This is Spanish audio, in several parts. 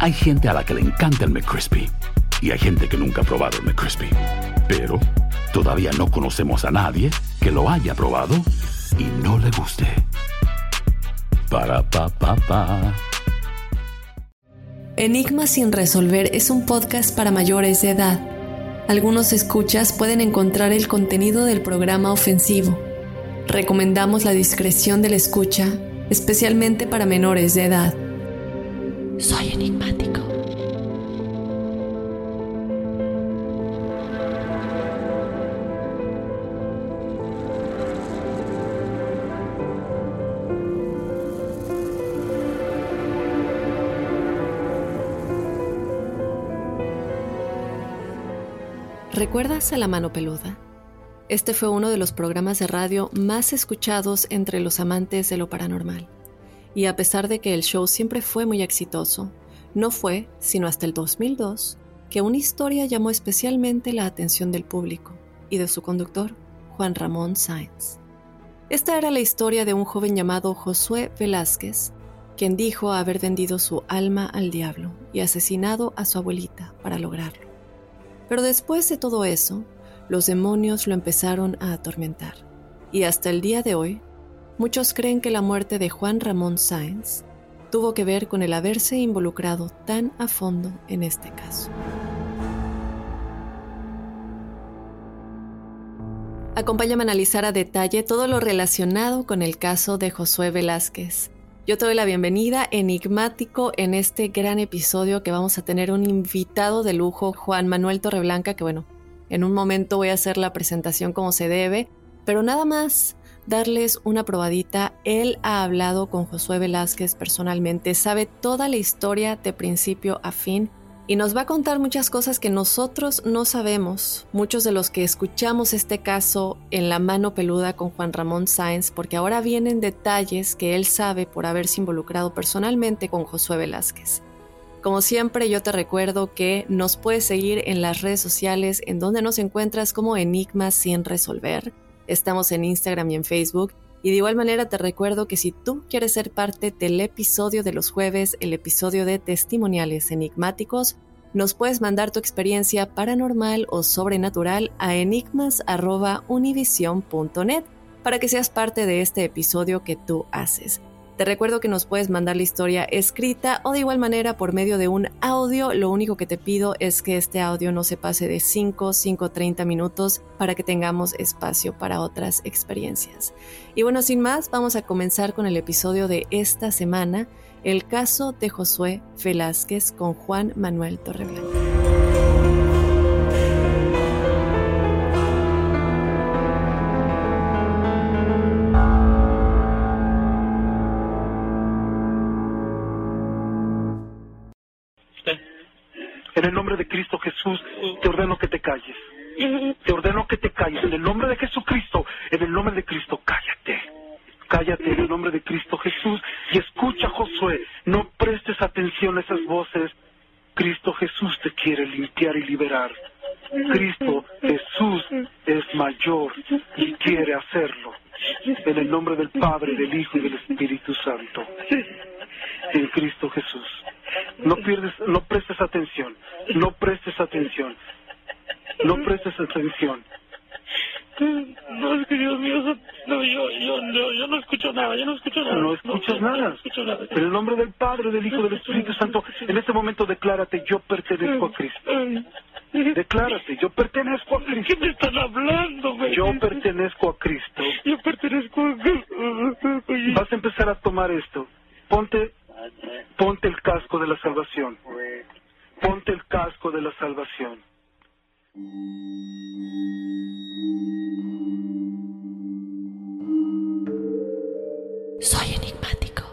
Hay gente a la que le encanta el McCrispy y hay gente que nunca ha probado el McCrispy. Pero todavía no conocemos a nadie que lo haya probado y no le guste. Para pa pa pa. Enigma sin resolver es un podcast para mayores de edad. Algunos escuchas pueden encontrar el contenido del programa ofensivo. Recomendamos la discreción de la escucha, especialmente para menores de edad. Soy enigmático. ¿Recuerdas a la mano peluda? Este fue uno de los programas de radio más escuchados entre los amantes de lo paranormal. Y a pesar de que el show siempre fue muy exitoso, no fue sino hasta el 2002 que una historia llamó especialmente la atención del público y de su conductor, Juan Ramón Sáenz. Esta era la historia de un joven llamado Josué Velázquez, quien dijo haber vendido su alma al diablo y asesinado a su abuelita para lograrlo. Pero después de todo eso, los demonios lo empezaron a atormentar. Y hasta el día de hoy, muchos creen que la muerte de Juan Ramón Sáenz tuvo que ver con el haberse involucrado tan a fondo en este caso. Acompáñame a analizar a detalle todo lo relacionado con el caso de Josué Velázquez, yo te doy la bienvenida, enigmático, en este gran episodio que vamos a tener un invitado de lujo, Juan Manuel Torreblanca, que bueno, en un momento voy a hacer la presentación como se debe, pero nada más darles una probadita. Él ha hablado con Josué Velázquez personalmente, sabe toda la historia de principio a fin y nos va a contar muchas cosas que nosotros no sabemos, muchos de los que escuchamos este caso en la mano peluda con Juan Ramón Sáenz, porque ahora vienen detalles que él sabe por haberse involucrado personalmente con Josué Velázquez. Como siempre, yo te recuerdo que nos puedes seguir en las redes sociales en donde nos encuentras como Enigmas sin resolver. Estamos en Instagram y en Facebook. Y de igual manera te recuerdo que si tú quieres ser parte del episodio de los jueves, el episodio de testimoniales enigmáticos, nos puedes mandar tu experiencia paranormal o sobrenatural a enigmas.univision.net para que seas parte de este episodio que tú haces. Te recuerdo que nos puedes mandar la historia escrita o de igual manera por medio de un audio. Lo único que te pido es que este audio no se pase de 5, 5, 30 minutos para que tengamos espacio para otras experiencias. Y bueno, sin más, vamos a comenzar con el episodio de esta semana, el caso de Josué Velázquez con Juan Manuel Torreblanca. En el nombre de Cristo Jesús, te ordeno que te calles. Te ordeno que te calles. En el nombre de Jesucristo, en el nombre de Cristo, cállate. Cállate en el nombre de Cristo Jesús y escucha, Josué. No prestes atención a esas voces. Cristo Jesús te quiere limpiar y liberar. Cristo Jesús es mayor y quiere hacerlo. En el nombre del Padre, del Hijo y del Espíritu Santo. En Cristo Jesús. No pierdes, no prestes atención, no prestes atención, no prestes atención. No, es que Dios mío, no, yo, yo, yo, no escucho nada, yo no escucho nada. No escuchas nada. En el nombre del Padre, del Hijo, del Espíritu Santo, en este momento declárate, yo pertenezco a Cristo. Declárate, yo pertenezco a Cristo. ¿Qué me están hablando, güey? Yo pertenezco a Cristo. Yo pertenezco a Cristo. Vas a empezar a tomar esto. Ponte Ponte el casco de la salvación. Ponte el casco de la salvación. Soy enigmático.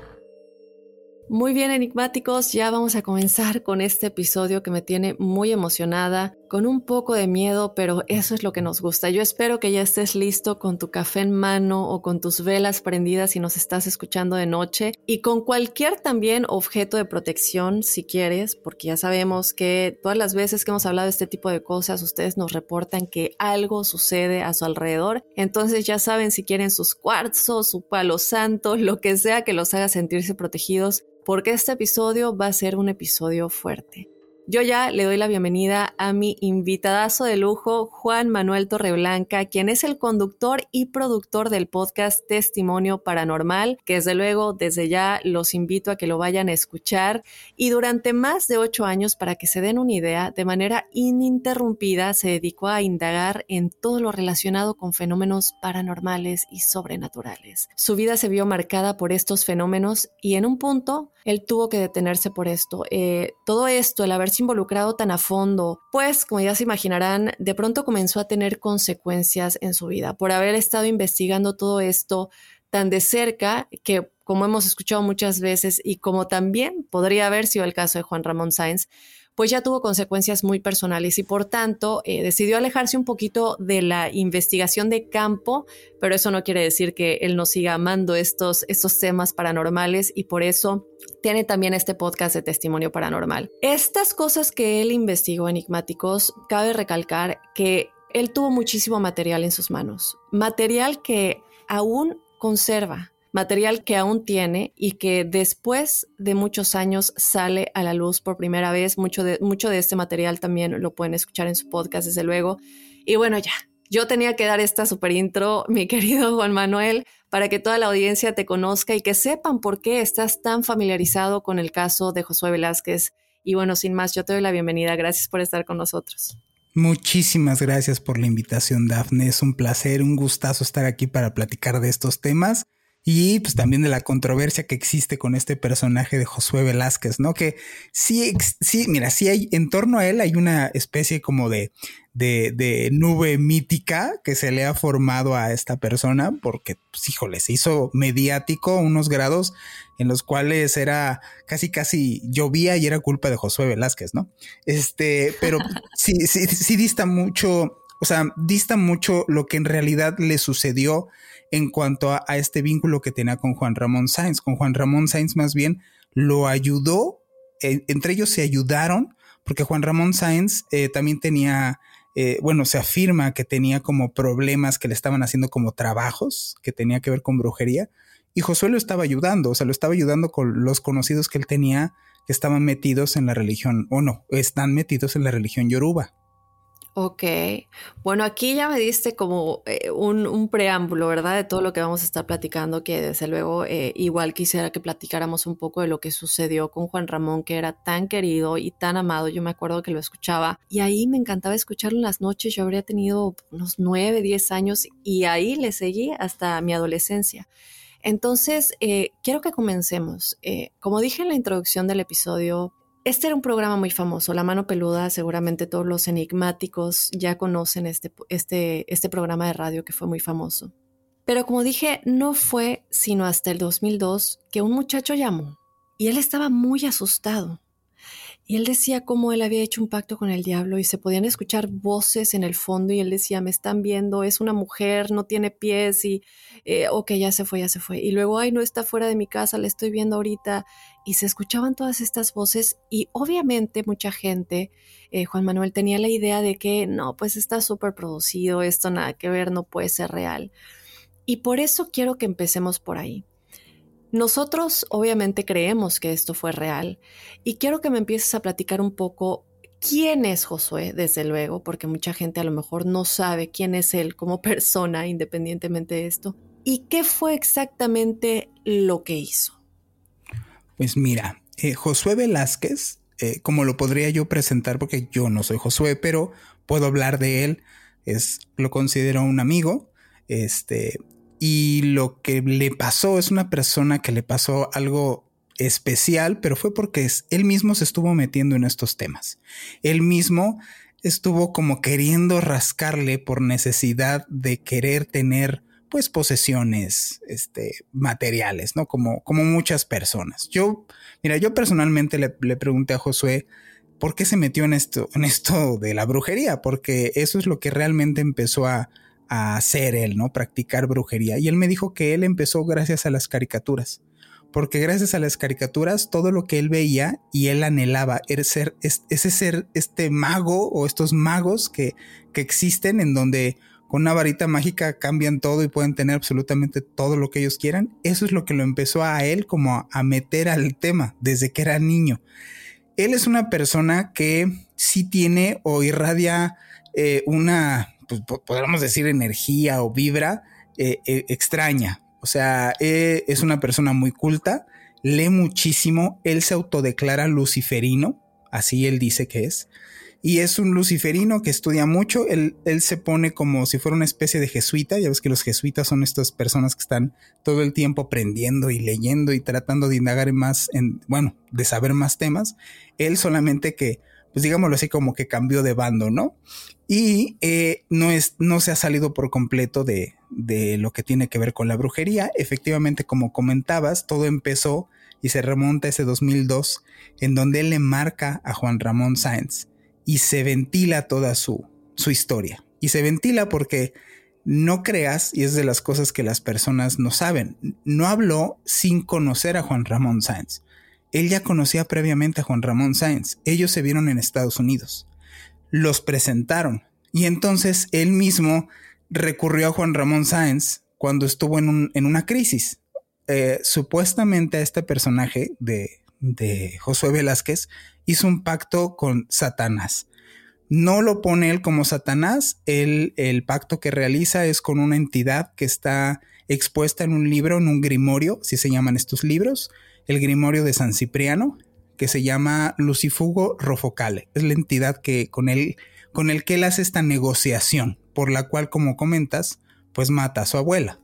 Muy bien, enigmáticos, ya vamos a comenzar con este episodio que me tiene muy emocionada. Con un poco de miedo, pero eso es lo que nos gusta. Yo espero que ya estés listo con tu café en mano o con tus velas prendidas si nos estás escuchando de noche y con cualquier también objeto de protección si quieres, porque ya sabemos que todas las veces que hemos hablado de este tipo de cosas, ustedes nos reportan que algo sucede a su alrededor. Entonces ya saben si quieren sus cuarzos, su palo santo, lo que sea que los haga sentirse protegidos, porque este episodio va a ser un episodio fuerte. Yo ya le doy la bienvenida a mi invitadazo de lujo, Juan Manuel Torreblanca, quien es el conductor y productor del podcast Testimonio Paranormal, que desde luego desde ya los invito a que lo vayan a escuchar. Y durante más de ocho años, para que se den una idea, de manera ininterrumpida se dedicó a indagar en todo lo relacionado con fenómenos paranormales y sobrenaturales. Su vida se vio marcada por estos fenómenos y en un punto él tuvo que detenerse por esto. Eh, todo esto, el haberse involucrado tan a fondo, pues como ya se imaginarán, de pronto comenzó a tener consecuencias en su vida por haber estado investigando todo esto tan de cerca que como hemos escuchado muchas veces y como también podría haber sido el caso de Juan Ramón Sáenz, pues ya tuvo consecuencias muy personales y por tanto eh, decidió alejarse un poquito de la investigación de campo, pero eso no quiere decir que él no siga amando estos, estos temas paranormales y por eso tiene también este podcast de testimonio paranormal. Estas cosas que él investigó enigmáticos, cabe recalcar que él tuvo muchísimo material en sus manos, material que aún conserva material que aún tiene y que después de muchos años sale a la luz por primera vez. Mucho de, mucho de este material también lo pueden escuchar en su podcast, desde luego. Y bueno, ya, yo tenía que dar esta super intro, mi querido Juan Manuel, para que toda la audiencia te conozca y que sepan por qué estás tan familiarizado con el caso de Josué Velázquez. Y bueno, sin más, yo te doy la bienvenida. Gracias por estar con nosotros. Muchísimas gracias por la invitación, Dafne. Es un placer, un gustazo estar aquí para platicar de estos temas y pues también de la controversia que existe con este personaje de Josué Velázquez, ¿no? Que sí, sí, mira, sí hay, en torno a él hay una especie como de, de, de nube mítica que se le ha formado a esta persona, porque, pues, híjole, se hizo mediático unos grados en los cuales era casi, casi llovía y era culpa de Josué Velázquez, ¿no? Este, pero sí, sí, sí dista mucho, o sea, dista mucho lo que en realidad le sucedió en cuanto a, este vínculo que tenía con Juan Ramón Sáenz. Con Juan Ramón Sáenz más bien lo ayudó, entre ellos se ayudaron, porque Juan Ramón Sáenz eh, también tenía, eh, bueno, se afirma que tenía como problemas que le estaban haciendo como trabajos, que tenía que ver con brujería, y Josué lo estaba ayudando, o sea, lo estaba ayudando con los conocidos que él tenía que estaban metidos en la religión, o no, están metidos en la religión yoruba. Ok, bueno, aquí ya me diste como eh, un, preámbulo, ¿verdad? De todo lo que vamos a estar platicando, que desde luego eh, igual quisiera que platicáramos un poco de lo que sucedió con Juan Ramón, que era tan querido y tan amado. Yo me acuerdo que lo escuchaba y ahí me encantaba escucharlo en las noches. Yo habría tenido unos nueve, diez años y ahí le seguí hasta mi adolescencia. Entonces, eh, quiero que comencemos. como dije en la introducción del episodio, este era un programa muy famoso, La Mano Peluda, seguramente todos los enigmáticos ya conocen este, este, este programa de radio que fue muy famoso. Pero como dije, no fue sino hasta el 2002 que un muchacho llamó y él estaba muy asustado. Y él decía cómo él había hecho un pacto con el diablo y se podían escuchar voces en el fondo y él decía, me están viendo, es una mujer, no tiene pies y, eh, ok, ya se fue, ya se fue. Y luego, ay, no está fuera de mi casa, la estoy viendo ahorita. Y se escuchaban todas estas voces y obviamente mucha gente, eh, Juan Manuel, tenía la idea de que no, pues está súper producido, esto nada que ver, no puede ser real. Y por eso quiero que empecemos por ahí. Nosotros obviamente creemos que esto fue real y quiero que me empieces a platicar un poco quién es Josué, desde luego, porque mucha gente a lo mejor no sabe quién es él como persona independientemente de esto y qué fue exactamente lo que hizo. Pues mira, eh, Josué Velázquez, eh, como lo podría yo presentar, porque yo no soy Josué, pero puedo hablar de él, es, lo considero un amigo, este, y lo que le pasó es una persona que le pasó algo especial, pero fue porque él mismo se estuvo metiendo en estos temas. Él mismo estuvo como queriendo rascarle por necesidad de querer tener pues posesiones este, materiales, ¿no? Como, como muchas personas. Yo, mira, yo personalmente le, le pregunté a Josué ¿por qué se metió en esto, en esto de la brujería? Porque eso es lo que realmente empezó a, a hacer él, ¿no? Practicar brujería. Y él me dijo que él empezó gracias a las caricaturas. Porque gracias a las caricaturas, todo lo que él veía y él anhelaba era ser ese ser, este mago o estos magos que, que existen en donde con una varita mágica cambian todo y pueden tener absolutamente todo lo que ellos quieran. Eso es lo que lo empezó a él como a meter al tema desde que era niño. Él es una persona que sí tiene o irradia eh, una, pues, podríamos decir, energía o vibra eh, eh, extraña. O sea, es una persona muy culta, lee muchísimo, él se autodeclara luciferino, así él dice que es y es un luciferino que estudia mucho. Él, él, se pone como si fuera una especie de jesuita. Ya ves que los jesuitas son estas personas que están todo el tiempo aprendiendo y leyendo y tratando de indagar más en, bueno, de saber más temas. Él solamente que, pues digámoslo así, como que cambió de bando, ¿no? Y eh, no, es, no se ha salido por completo de, de lo que tiene que ver con la brujería. Efectivamente, como comentabas, todo empezó y se remonta a ese 2002, en donde él le marca a Juan Ramón Sáenz y se ventila toda su, su historia. Y se ventila porque no creas, y es de las cosas que las personas no saben, no habló sin conocer a Juan Ramón Sáenz. Él ya conocía previamente a Juan Ramón Sáenz. Ellos se vieron en Estados Unidos. Los presentaron. Y entonces él mismo recurrió a Juan Ramón Sáenz cuando estuvo en, un, en una crisis. Eh, supuestamente a este personaje de, de Josué Velázquez hizo un pacto con Satanás. No lo pone él como Satanás, el pacto que realiza es con una entidad que está expuesta en un libro, en un grimorio, si se llaman estos libros, el grimorio de San Cipriano, que se llama Lucifugo Rofocale. Es la entidad que con él, con que él hace esta negociación, por la cual, como comentas, pues mata a su abuela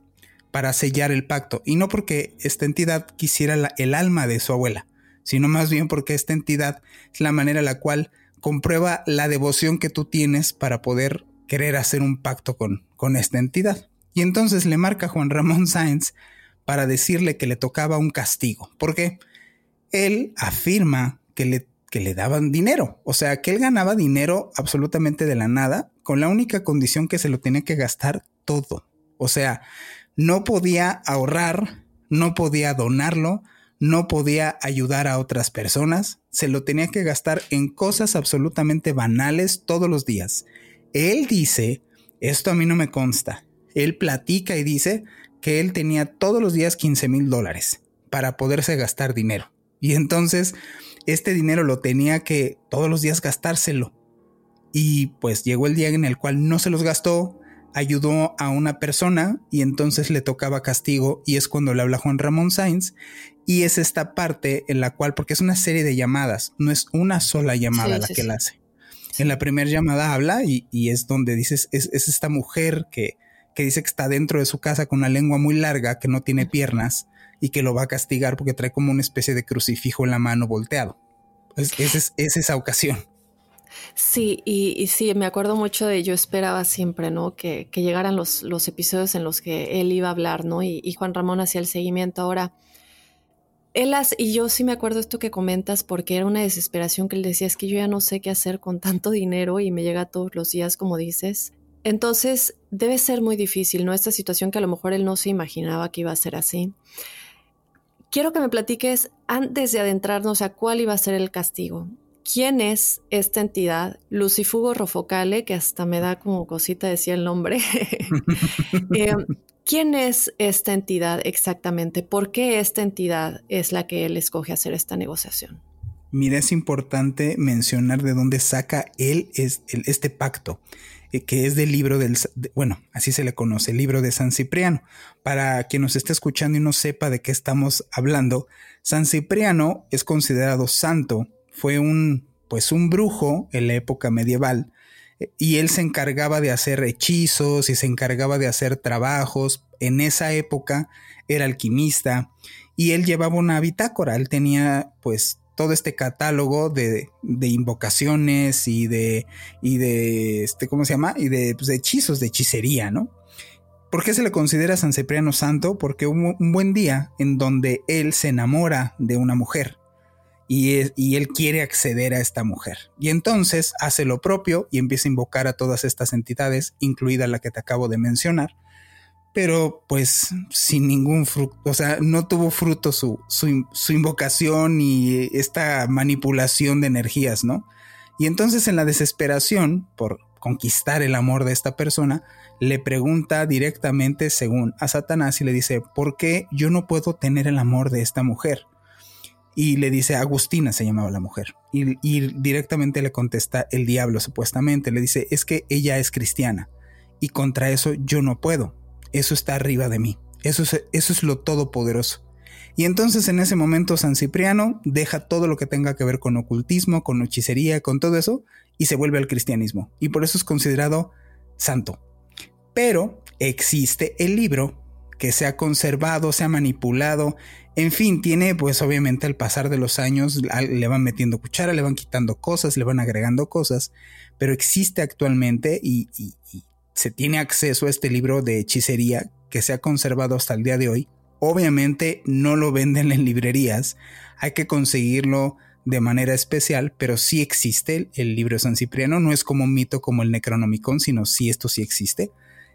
para sellar el pacto. Y no porque esta entidad quisiera el alma de su abuela, sino más bien porque esta entidad es la manera en la cual comprueba la devoción que tú tienes para poder querer hacer un pacto con, con esta entidad. Y entonces le marca Juan Ramón Sáenz para decirle que le tocaba un castigo, porque él afirma que le, que le daban dinero, o sea, que él ganaba dinero absolutamente de la nada, con la única condición que se lo tenía que gastar todo. O sea, no podía ahorrar, no podía donarlo, no podía ayudar a otras personas, se lo tenía que gastar en cosas absolutamente banales todos los días. Él dice, esto a mí no me consta, él platica y dice que él tenía todos los días 15 mil dólares para poderse gastar dinero. Y entonces este dinero lo tenía que todos los días gastárselo. Y pues llegó el día en el cual no se los gastó, ayudó a una persona y entonces le tocaba castigo y es cuando le habla Juan Ramón Sainz y es esta parte en la cual, porque es una serie de llamadas, no es una sola llamada la que él hace. En la primera llamada habla y, es donde dices, es, esta mujer que, que dice que está dentro de su casa con una lengua muy larga, que no tiene piernas y que lo va a castigar porque trae como una especie de crucifijo en la mano volteado. Es, es, es esa ocasión. Sí, y, sí, me acuerdo mucho de yo esperaba siempre, ¿no? Que, llegaran los, los, episodios en los que él iba a hablar, ¿no? Y, Juan Ramón hacía el seguimiento. Ahora, él y yo sí me acuerdo esto que comentas porque era una desesperación que él decía, es que yo ya no sé qué hacer con tanto dinero y me llega todos los días, como dices. Entonces, debe ser muy difícil, ¿no? Esta situación que a lo mejor él no se imaginaba que iba a ser así. Quiero que me platiques antes de adentrarnos a cuál iba a ser el castigo quién es esta entidad, Lucifugo Rofocale, que hasta me da como cosita decir el nombre. Eh, ¿Quién es esta entidad exactamente? ¿Por qué esta entidad es la que él escoge hacer esta negociación? Mira, es importante mencionar de dónde saca él este pacto, eh, que es del libro del, bueno, así se le conoce, el libro de San Cipriano. Para quien nos esté escuchando y no sepa de qué estamos hablando, San Cipriano es considerado santo fue un, pues un brujo en la época medieval y él se encargaba de hacer hechizos y se encargaba de hacer trabajos. En esa época era alquimista y él llevaba una bitácora, él tenía pues todo este catálogo de, de, invocaciones y de, y de, este, ¿cómo se llama? Y de, pues, de hechizos, de hechicería, ¿no? ¿Por qué se le considera San Cipriano santo? Porque hubo un buen día en donde él se enamora de una mujer y, él quiere acceder a esta mujer. Y entonces hace lo propio y empieza a invocar a todas estas entidades, incluida la que te acabo de mencionar, pero pues sin ningún fruto, o sea, no tuvo fruto su, su, invocación y esta manipulación de energías, ¿no? Y entonces en la desesperación por conquistar el amor de esta persona, le pregunta directamente según a Satanás y le dice, ¿por qué yo no puedo tener el amor de esta mujer? Y le dice, Agustina se llamaba la mujer, y, directamente le contesta el diablo supuestamente, le dice, es que ella es cristiana, y contra eso yo no puedo, eso está arriba de mí, eso es, eso es lo todopoderoso. Y entonces en ese momento San Cipriano deja todo lo que tenga que ver con ocultismo, con hechicería, con todo eso, y se vuelve al cristianismo, y por eso es considerado santo. Pero existe el libro que se ha conservado, se ha manipulado, en fin, tiene pues obviamente al pasar de los años le van metiendo cuchara, le van quitando cosas, le van agregando cosas, pero existe actualmente y, se tiene acceso a este libro de hechicería que se ha conservado hasta el día de hoy. Obviamente no lo venden en librerías, hay que conseguirlo de manera especial, pero sí existe el libro San Cipriano, no es como un mito como el Necronomicon, sino sí esto sí existe.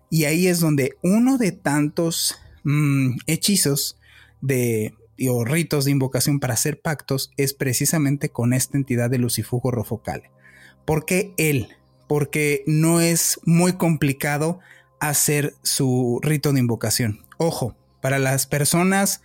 Y ahí es donde uno de tantos mm, hechizos de o ritos de invocación para hacer pactos es precisamente con esta entidad de Lucifugo Rofocale. ¿Por qué él? Porque no es muy complicado hacer su rito de invocación. Ojo, para las personas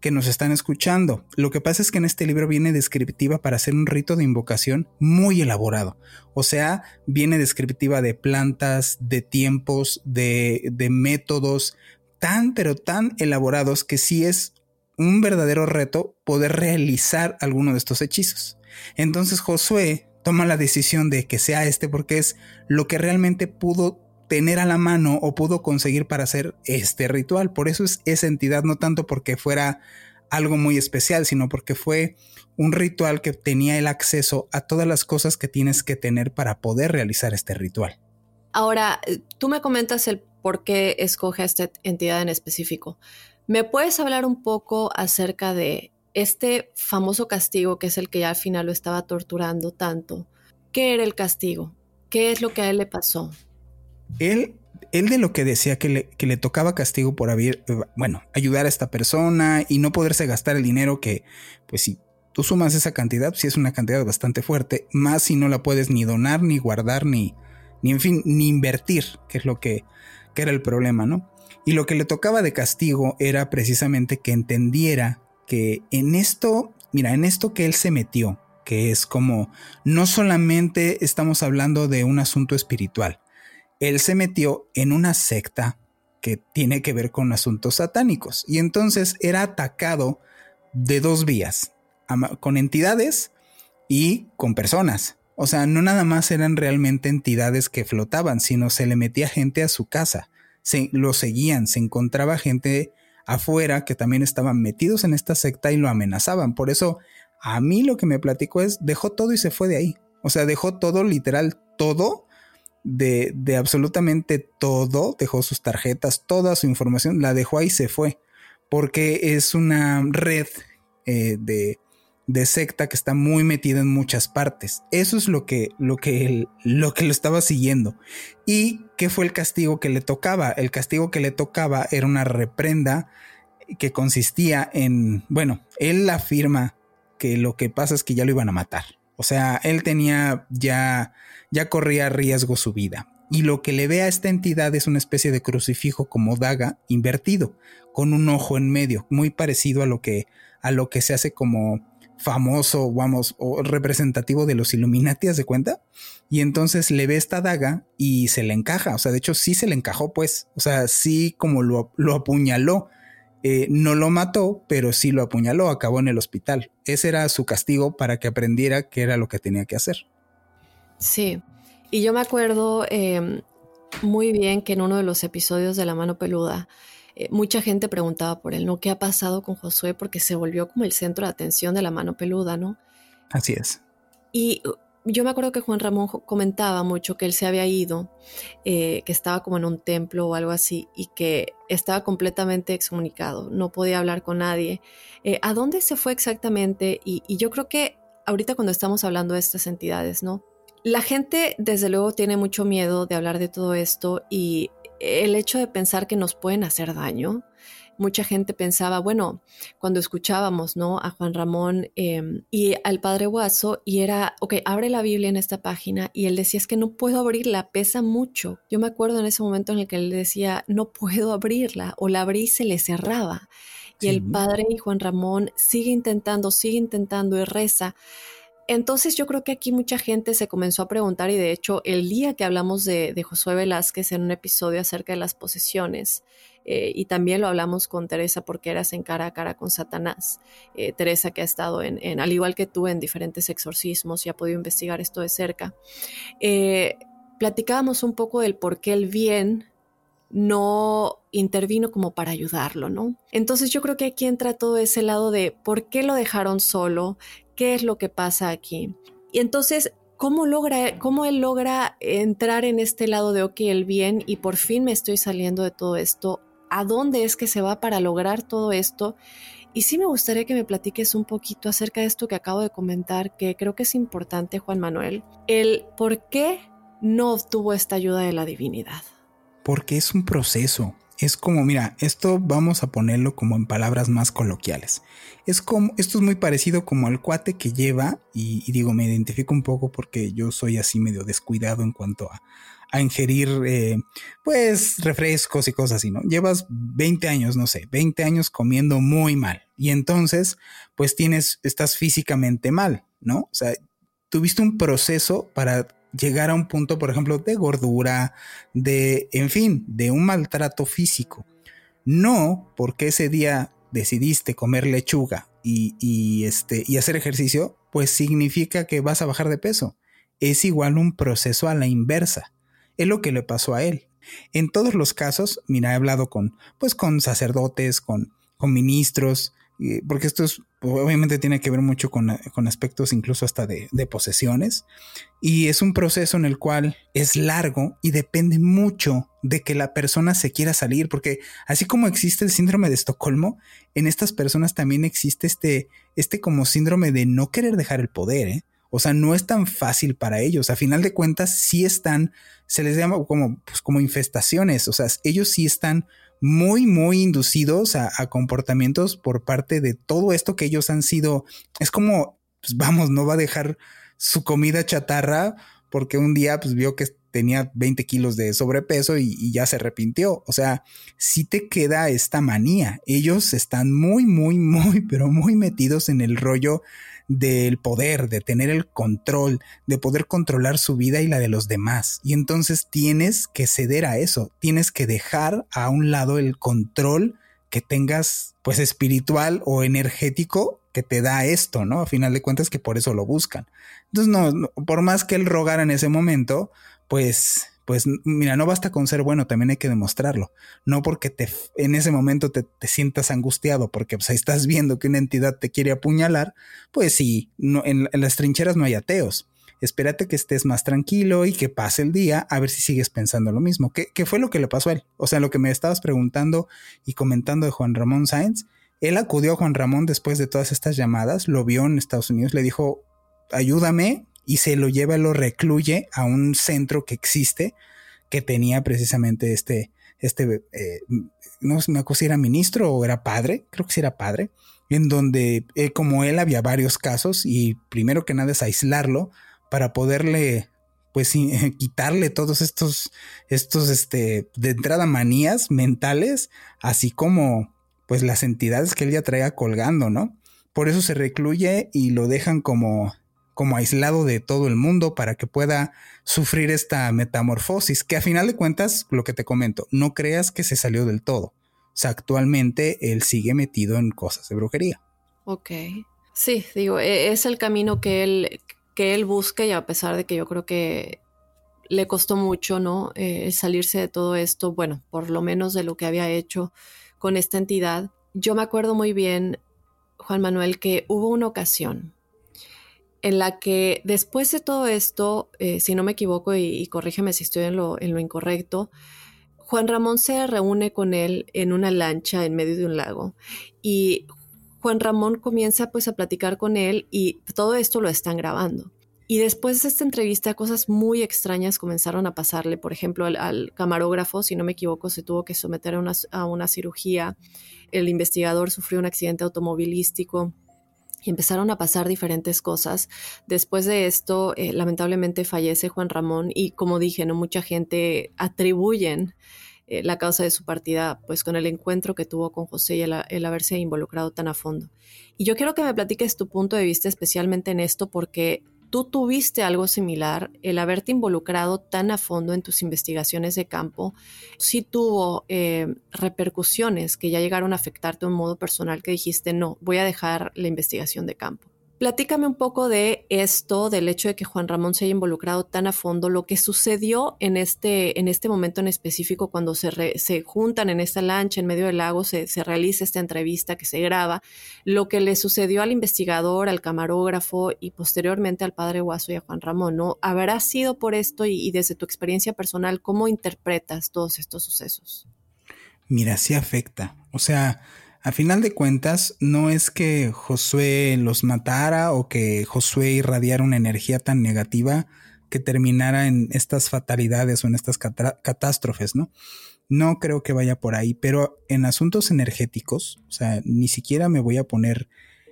que nos están escuchando, lo que pasa es que en este libro viene descriptiva para hacer un rito de invocación muy elaborado. O sea, viene descriptiva de plantas, de tiempos, de, de métodos, tan pero tan elaborados que sí es un verdadero reto poder realizar alguno de estos hechizos. Entonces Josué toma la decisión de que sea este porque es lo que realmente pudo tener a la mano o pudo conseguir para hacer este ritual. Por eso es esa entidad, no tanto porque fuera algo muy especial, sino porque fue un ritual que tenía el acceso a todas las cosas que tienes que tener para poder realizar este ritual. Ahora, tú me comentas el por qué escoge esta entidad en específico. ¿Me puedes hablar un poco acerca de este famoso castigo que es el que ya al final lo estaba torturando tanto? ¿Qué era el castigo? ¿Qué es lo que a él le pasó? Él, él de lo que decía que le, que le tocaba castigo por haber, bueno, ayudar a esta persona y no poderse gastar el dinero que, pues si tú sumas esa cantidad, si es una cantidad bastante fuerte, más si no la puedes ni donar, ni guardar, ni, ni en fin, ni invertir, que es lo que que era el problema, ¿no? Y lo que le tocaba de castigo era precisamente que entendiera que en esto, mira, en esto que él se metió, que es como, no solamente estamos hablando de un asunto espiritual, él se metió en una secta que tiene que ver con asuntos satánicos. Y entonces era atacado de dos vías, con entidades y con personas. O sea, no nada más eran realmente entidades que flotaban, sino se le metía gente a su casa, se lo seguían, se encontraba gente afuera que también estaban metidos en esta secta y lo amenazaban. Por eso, a mí lo que me platicó es, dejó todo y se fue de ahí. O sea, dejó todo, literal, todo, de, de absolutamente todo, dejó sus tarjetas, toda su información, la dejó ahí y se fue. Porque es una red eh, de de secta que está muy metida en muchas partes. Eso es lo que lo que lo que lo estaba siguiendo. ¿Y qué fue el castigo que le tocaba? El castigo que le tocaba era una reprenda que consistía en, bueno, él afirma que lo que pasa es que ya lo iban a matar. O sea, él tenía ya ya corría riesgo su vida. Y lo que le ve a esta entidad es una especie de crucifijo como daga invertido, con un ojo en medio, muy parecido a lo que a lo que se hace como famoso, vamos, o representativo de los Illuminati, ¿de cuenta? Y entonces le ve esta daga y se le encaja, o sea, de hecho sí se le encajó, pues, o sea, sí como lo, lo apuñaló. Eh, no lo mató, pero sí lo apuñaló, acabó en el hospital. Ese era su castigo para que aprendiera qué era lo que tenía que hacer. Sí, y yo me acuerdo em, muy bien que en uno de los episodios de La mano peluda, eh, mucha gente preguntaba por él, ¿no? ¿Qué ha pasado con Josué? Porque se volvió como el centro de atención de la mano peluda, ¿no? Así es. Y yo me acuerdo que Juan Ramón comentaba mucho que él se había ido, eh, que estaba como en un templo o algo así y que estaba completamente excomunicado, no podía hablar con nadie. Eh, ¿A dónde se fue exactamente? Y, y yo creo que ahorita cuando estamos hablando de estas entidades, ¿no? La gente desde luego tiene mucho miedo de hablar de todo esto y el hecho de pensar que nos pueden hacer daño mucha gente pensaba, bueno, cuando escuchábamos, ¿no? A Juan Ramón em, y al padre Guaso, y era, ok, abre la Biblia en esta página, y él decía, es que no puedo abrirla, pesa mucho. Yo me acuerdo en ese momento en el que él decía, no puedo abrirla, o la abrí y se le cerraba. Y el padre y Juan Ramón sigue intentando, sigue intentando y reza. Entonces yo creo que aquí mucha gente se comenzó a preguntar y de hecho el día que hablamos de, Josué Velázquez en un episodio acerca de las posesiones, eh, y también lo hablamos con Teresa porque eras en cara a cara con Satanás. Eh, Teresa que ha estado en, al igual que tú, en diferentes exorcismos y ha podido investigar esto de cerca. Eh, platicábamos un poco del por qué el bien no intervino como para ayudarlo, ¿no? Entonces yo creo que aquí entra todo ese lado de por qué lo dejaron solo, qué es lo que pasa aquí. Y entonces ¿Cómo, logra, ¿Cómo él logra entrar en este lado de, ok, el bien y por fin me estoy saliendo de todo esto? a dónde es que se va para lograr todo esto. Y sí me gustaría que me platiques un poquito acerca de esto que acabo de comentar, que creo que es importante, Juan Manuel, el por qué no obtuvo esta ayuda de la divinidad. Porque es un proceso. Es como, mira, esto vamos a ponerlo como en palabras más coloquiales. Es como, esto es muy parecido como al cuate que lleva, y digo, me identifico un poco porque yo soy así medio descuidado en cuanto a, a ingerir eh, pues refrescos y cosas así, ¿no? Llevas 20 años, no sé, 20 años comiendo muy mal y entonces pues tienes, estás físicamente mal, ¿no? O sea, tuviste un proceso para llegar a un punto, por ejemplo, de gordura, de, en fin, de un maltrato físico. No porque ese día decidiste comer lechuga y, y, este, y hacer ejercicio, pues significa que vas a bajar de peso. Es igual un proceso a la inversa. Es lo que le pasó a él. En todos los casos, mira, he hablado con, pues, con sacerdotes, con, con ministros, porque esto es, obviamente tiene que ver mucho con, aspectos incluso hasta de, de, posesiones. Y es un proceso en el cual es largo y depende mucho de que la persona se quiera salir, porque así como existe el síndrome de Estocolmo, en estas personas también existe este, este como síndrome de no querer dejar el poder, ¿eh? O sea, no es tan fácil para ellos. A final de cuentas, sí están, se les llama como, pues, como infestaciones. O sea, ellos sí están muy, muy inducidos a, comportamientos por parte de todo esto que ellos han sido. Es como, pues vamos, no va a dejar su comida chatarra porque un día pues vio que tenía 20 kilos de sobrepeso y, y, ya se arrepintió. O sea, sí te queda esta manía. Ellos están muy, muy, muy, pero muy metidos en el rollo del poder, de tener el control, de poder controlar su vida y la de los demás. Y entonces tienes que ceder a eso, tienes que dejar a un lado el control que tengas pues espiritual o energético que te da esto, ¿no? A final de cuentas que por eso lo buscan. Entonces, no, por más que él rogara en ese momento, pues pues mira, no basta con ser bueno, también hay que demostrarlo. No porque te, en ese momento te, sientas angustiado, porque pues, estás viendo que una entidad te quiere apuñalar, pues sí, en, las trincheras no hay ateos. Espérate que estés más tranquilo y que pase el día a ver si sigues pensando lo mismo. ¿Qué, ¿Qué fue lo que le pasó a él? O sea, lo que me estabas preguntando y comentando de Juan Ramón Sáenz, él acudió a Juan Ramón después de todas estas llamadas, lo vio en Estados Unidos, le dijo, ayúdame, y se lo lleva, lo recluye a un centro que existe que tenía precisamente este, este, eh, no me acuerdo si era ministro o era padre, creo que sí era padre, en donde eh, como él había varios casos y primero que nada es aislarlo para poderle pues quitarle todos estos, estos, este, de entrada manías mentales, así como pues las entidades que él ya traía colgando, ¿no? Por eso se recluye y lo dejan como como aislado de todo el mundo para que pueda sufrir esta metamorfosis, que a final de cuentas, lo que te comento, no creas que se salió del todo. O sea, actualmente él sigue metido en cosas de brujería. Ok. Sí, digo, e, es el camino que él, que él busca y a pesar de que yo creo que le costó mucho, ¿no? Eh, salirse de todo esto, bueno, por lo menos de lo que había hecho con esta entidad. Yo me acuerdo muy bien, Juan Manuel, que hubo una ocasión en la que después de todo esto, eh, si no me equivoco y, corrígeme si estoy en lo, incorrecto, Juan Ramón se reúne con él en una lancha en medio de un lago y Juan Ramón comienza pues a platicar con él y todo esto lo están grabando. Y después de esta entrevista, cosas muy extrañas comenzaron a pasarle. Por ejemplo, al, camarógrafo, si no me equivoco, se tuvo que someter a una cirugía. El investigador sufrió un accidente automovilístico y empezaron a pasar diferentes cosas. Después de esto, eh, lamentablemente fallece Juan Ramón y como dije, no mucha gente atribuyen eh, la causa de su partida pues con el encuentro que tuvo con José y el, haberse involucrado tan a fondo. Y yo quiero que me platiques tu punto de vista especialmente en esto porque tú tuviste algo similar, el haberte involucrado tan a fondo en tus investigaciones de campo, sí tuvo eh, repercusiones que ya llegaron a afectarte de un modo personal que dijiste, no, voy a dejar la investigación de campo. Platícame un poco de esto, del hecho de que Juan Ramón se haya involucrado tan a fondo, lo que sucedió en este, en este momento en específico cuando se, se juntan en esta lancha en medio del lago, se, se, realiza esta entrevista que se graba, lo que le sucedió al investigador, al camarógrafo y posteriormente al padre Guaso y a Juan Ramón, ¿no? ¿Habrá sido por esto y, y desde tu experiencia personal, cómo interpretas todos estos sucesos? Mira, sí afecta. O sea, a final de cuentas, no es que Josué los matara o que Josué irradiara una energía tan negativa que terminara en estas fatalidades o en estas catástrofes, ¿no? No creo que vaya por ahí, pero en asuntos energéticos, o sea, ni siquiera me voy a poner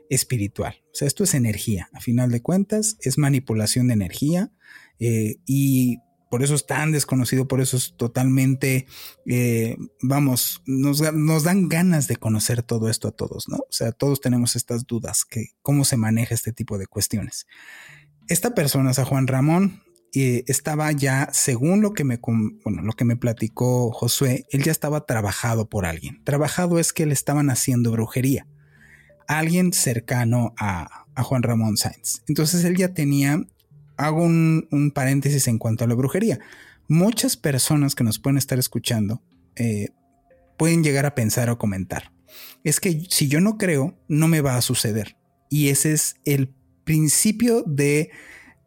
espiritual. O sea, esto es energía. A final de cuentas, es manipulación de energía eh, y por eso es tan desconocido, por eso es totalmente, eh, vamos, nos, dan ganas de conocer todo esto a todos, ¿no? O sea, todos tenemos estas dudas, que cómo se maneja este tipo de cuestiones. Esta persona, o sea, Juan Ramón, eh, estaba ya, según lo que me, bueno, lo que me platicó Josué, él ya estaba trabajado por alguien. Trabajado es que le estaban haciendo brujería. Alguien cercano a, a Juan Ramón Sainz. Entonces él ya tenía hago un, paréntesis en cuanto a la brujería. Muchas personas que nos pueden estar escuchando eh, pueden llegar a pensar o comentar. Es que si yo no creo, no me va a suceder. Y ese es el principio de,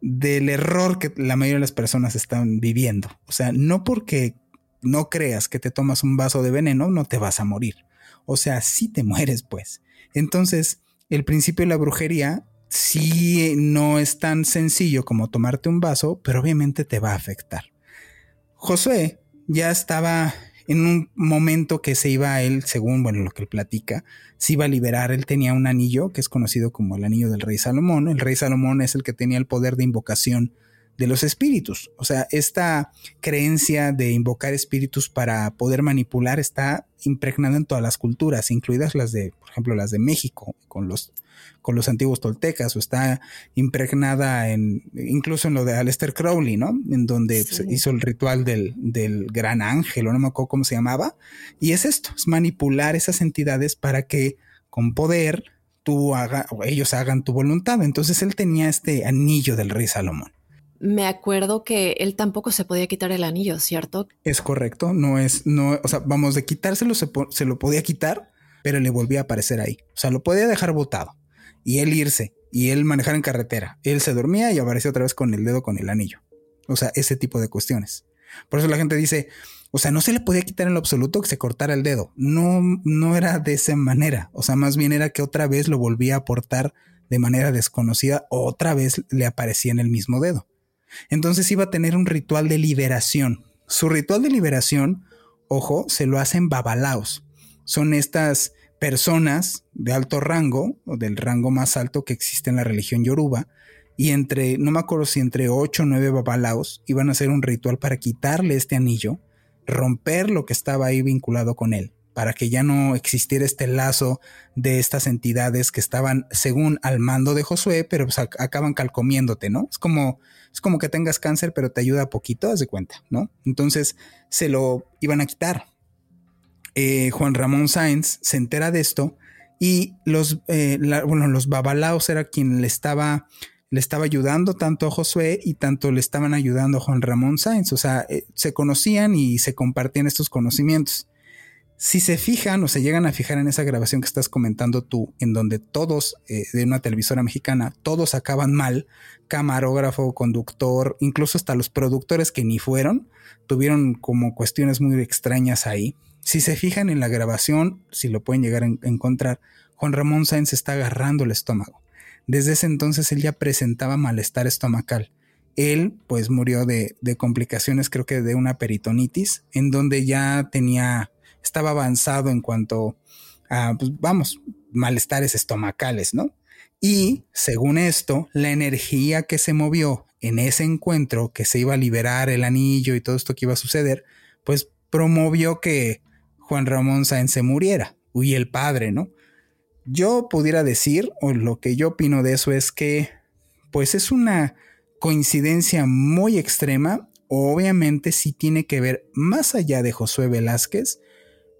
del error que la mayoría de las personas están viviendo. O sea, no porque no creas que te tomas un vaso de veneno, no te vas a morir. O sea, si te mueres, pues. Entonces, el principio de la brujería sí no es tan sencillo como tomarte un vaso, pero obviamente te va a afectar. Josué ya estaba en un momento que se iba a él, según bueno, lo que él platica, se iba a liberar. Él tenía un anillo que es conocido como el anillo del rey Salomón. El rey Salomón es el que tenía el poder de invocación de los espíritus. O sea, esta creencia de invocar espíritus para poder manipular está impregnada en todas las culturas, incluidas las de, por ejemplo, las de México, con los con los antiguos toltecas o está impregnada en incluso en lo de Aleister Crowley, ¿no? En donde se hizo el ritual del, del gran ángel o no me acuerdo cómo se llamaba. Y es esto, es manipular esas entidades para que con poder tú haga, o ellos hagan tu voluntad. Entonces él tenía este anillo del rey Salomón. Me acuerdo que él tampoco se podía quitar el anillo, ¿cierto? Es correcto, no es, no, o sea, vamos, de quitárselo se, lo podía quitar, pero le volvía a aparecer ahí. O sea, lo podía dejar botado y él irse y él manejar en carretera. Él se dormía y aparecía otra vez con el dedo con el anillo. O sea, ese tipo de cuestiones. Por eso la gente dice, o sea, no se le podía quitar en lo absoluto que se cortara el dedo. No, no era de esa manera. O sea, más bien era que otra vez lo volvía a aportar de manera desconocida, otra vez le aparecía en el mismo dedo. Entonces iba a tener un ritual de liberación. Su ritual de liberación, ojo, se lo hacen babalaos. Son estas personas de alto rango, o del rango más alto que existe en la religión yoruba, y entre, no me acuerdo si entre 8 o 9 babalaos iban a hacer un ritual para quitarle este anillo, romper lo que estaba ahí vinculado con él, para que ya no existiera este lazo de estas entidades que estaban según al mando de Josué, pero pues acaban calcomiéndote, ¿no? Es como, es como que tengas cáncer, pero te ayuda poquito, haz de cuenta, ¿no? Entonces se lo iban a quitar, eh, Juan Ramón Sáenz se entera de esto y los, eh, bueno, los babalaos era quien le estaba, le estaba ayudando tanto a Josué y tanto le estaban ayudando a Juan Ramón Sáenz. O sea, eh, se conocían y se compartían estos conocimientos. Si se fijan o se llegan a fijar en esa grabación que estás comentando tú, en donde todos eh, de una televisora mexicana, todos acaban mal, camarógrafo, conductor, incluso hasta los productores que ni fueron, tuvieron como cuestiones muy extrañas ahí. Si se fijan en la grabación, si lo pueden llegar a encontrar, Juan Ramón Sáenz está agarrando el estómago. Desde ese entonces él ya presentaba malestar estomacal. Él pues murió de, de complicaciones, creo que de una peritonitis, en donde ya tenía estaba avanzado en cuanto a, pues, vamos, malestares estomacales, ¿no? Y según esto, la energía que se movió en ese encuentro, que se iba a liberar el anillo y todo esto que iba a suceder, pues promovió que Juan Ramón Sáenz se muriera, y el padre, ¿no? Yo pudiera decir, o lo que yo opino de eso es que, pues es una coincidencia muy extrema, obviamente sí tiene que ver más allá de Josué Velázquez,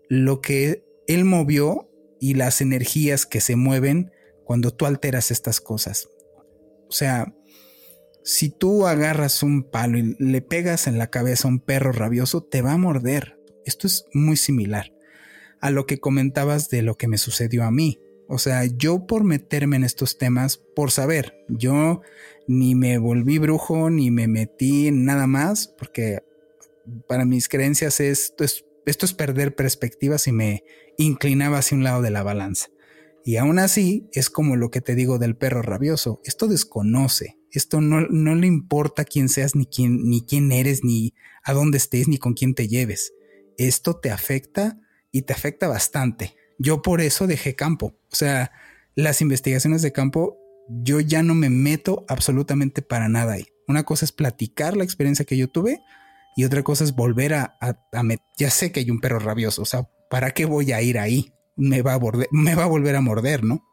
lo que él movió y las energías que se mueven cuando tú alteras estas cosas. O sea, si tú agarras un palo y le pegas en la cabeza a un perro rabioso, te va a morder. Esto es muy similar a lo que comentabas de lo que me sucedió a mí. O sea, yo por meterme en estos temas, por saber, yo ni me volví brujo, ni me metí en nada más, porque para mis creencias esto es esto es perder perspectivas y me inclinaba hacia un lado de la balanza. Y aún así, es como lo que te digo del perro rabioso. Esto desconoce. Esto no, no le importa quién seas, ni quién, ni quién eres, ni a dónde estés, ni con quién te lleves. Esto te afecta y te afecta bastante. Yo por eso dejé campo. O sea, las investigaciones de campo, yo ya no me meto absolutamente para nada ahí. Una cosa es platicar la experiencia que yo tuve y otra cosa es volver a, a, ya sé que hay un perro rabioso, o sea, ¿para qué voy a ir ahí? Me va a, me va a volver a morder, ¿no?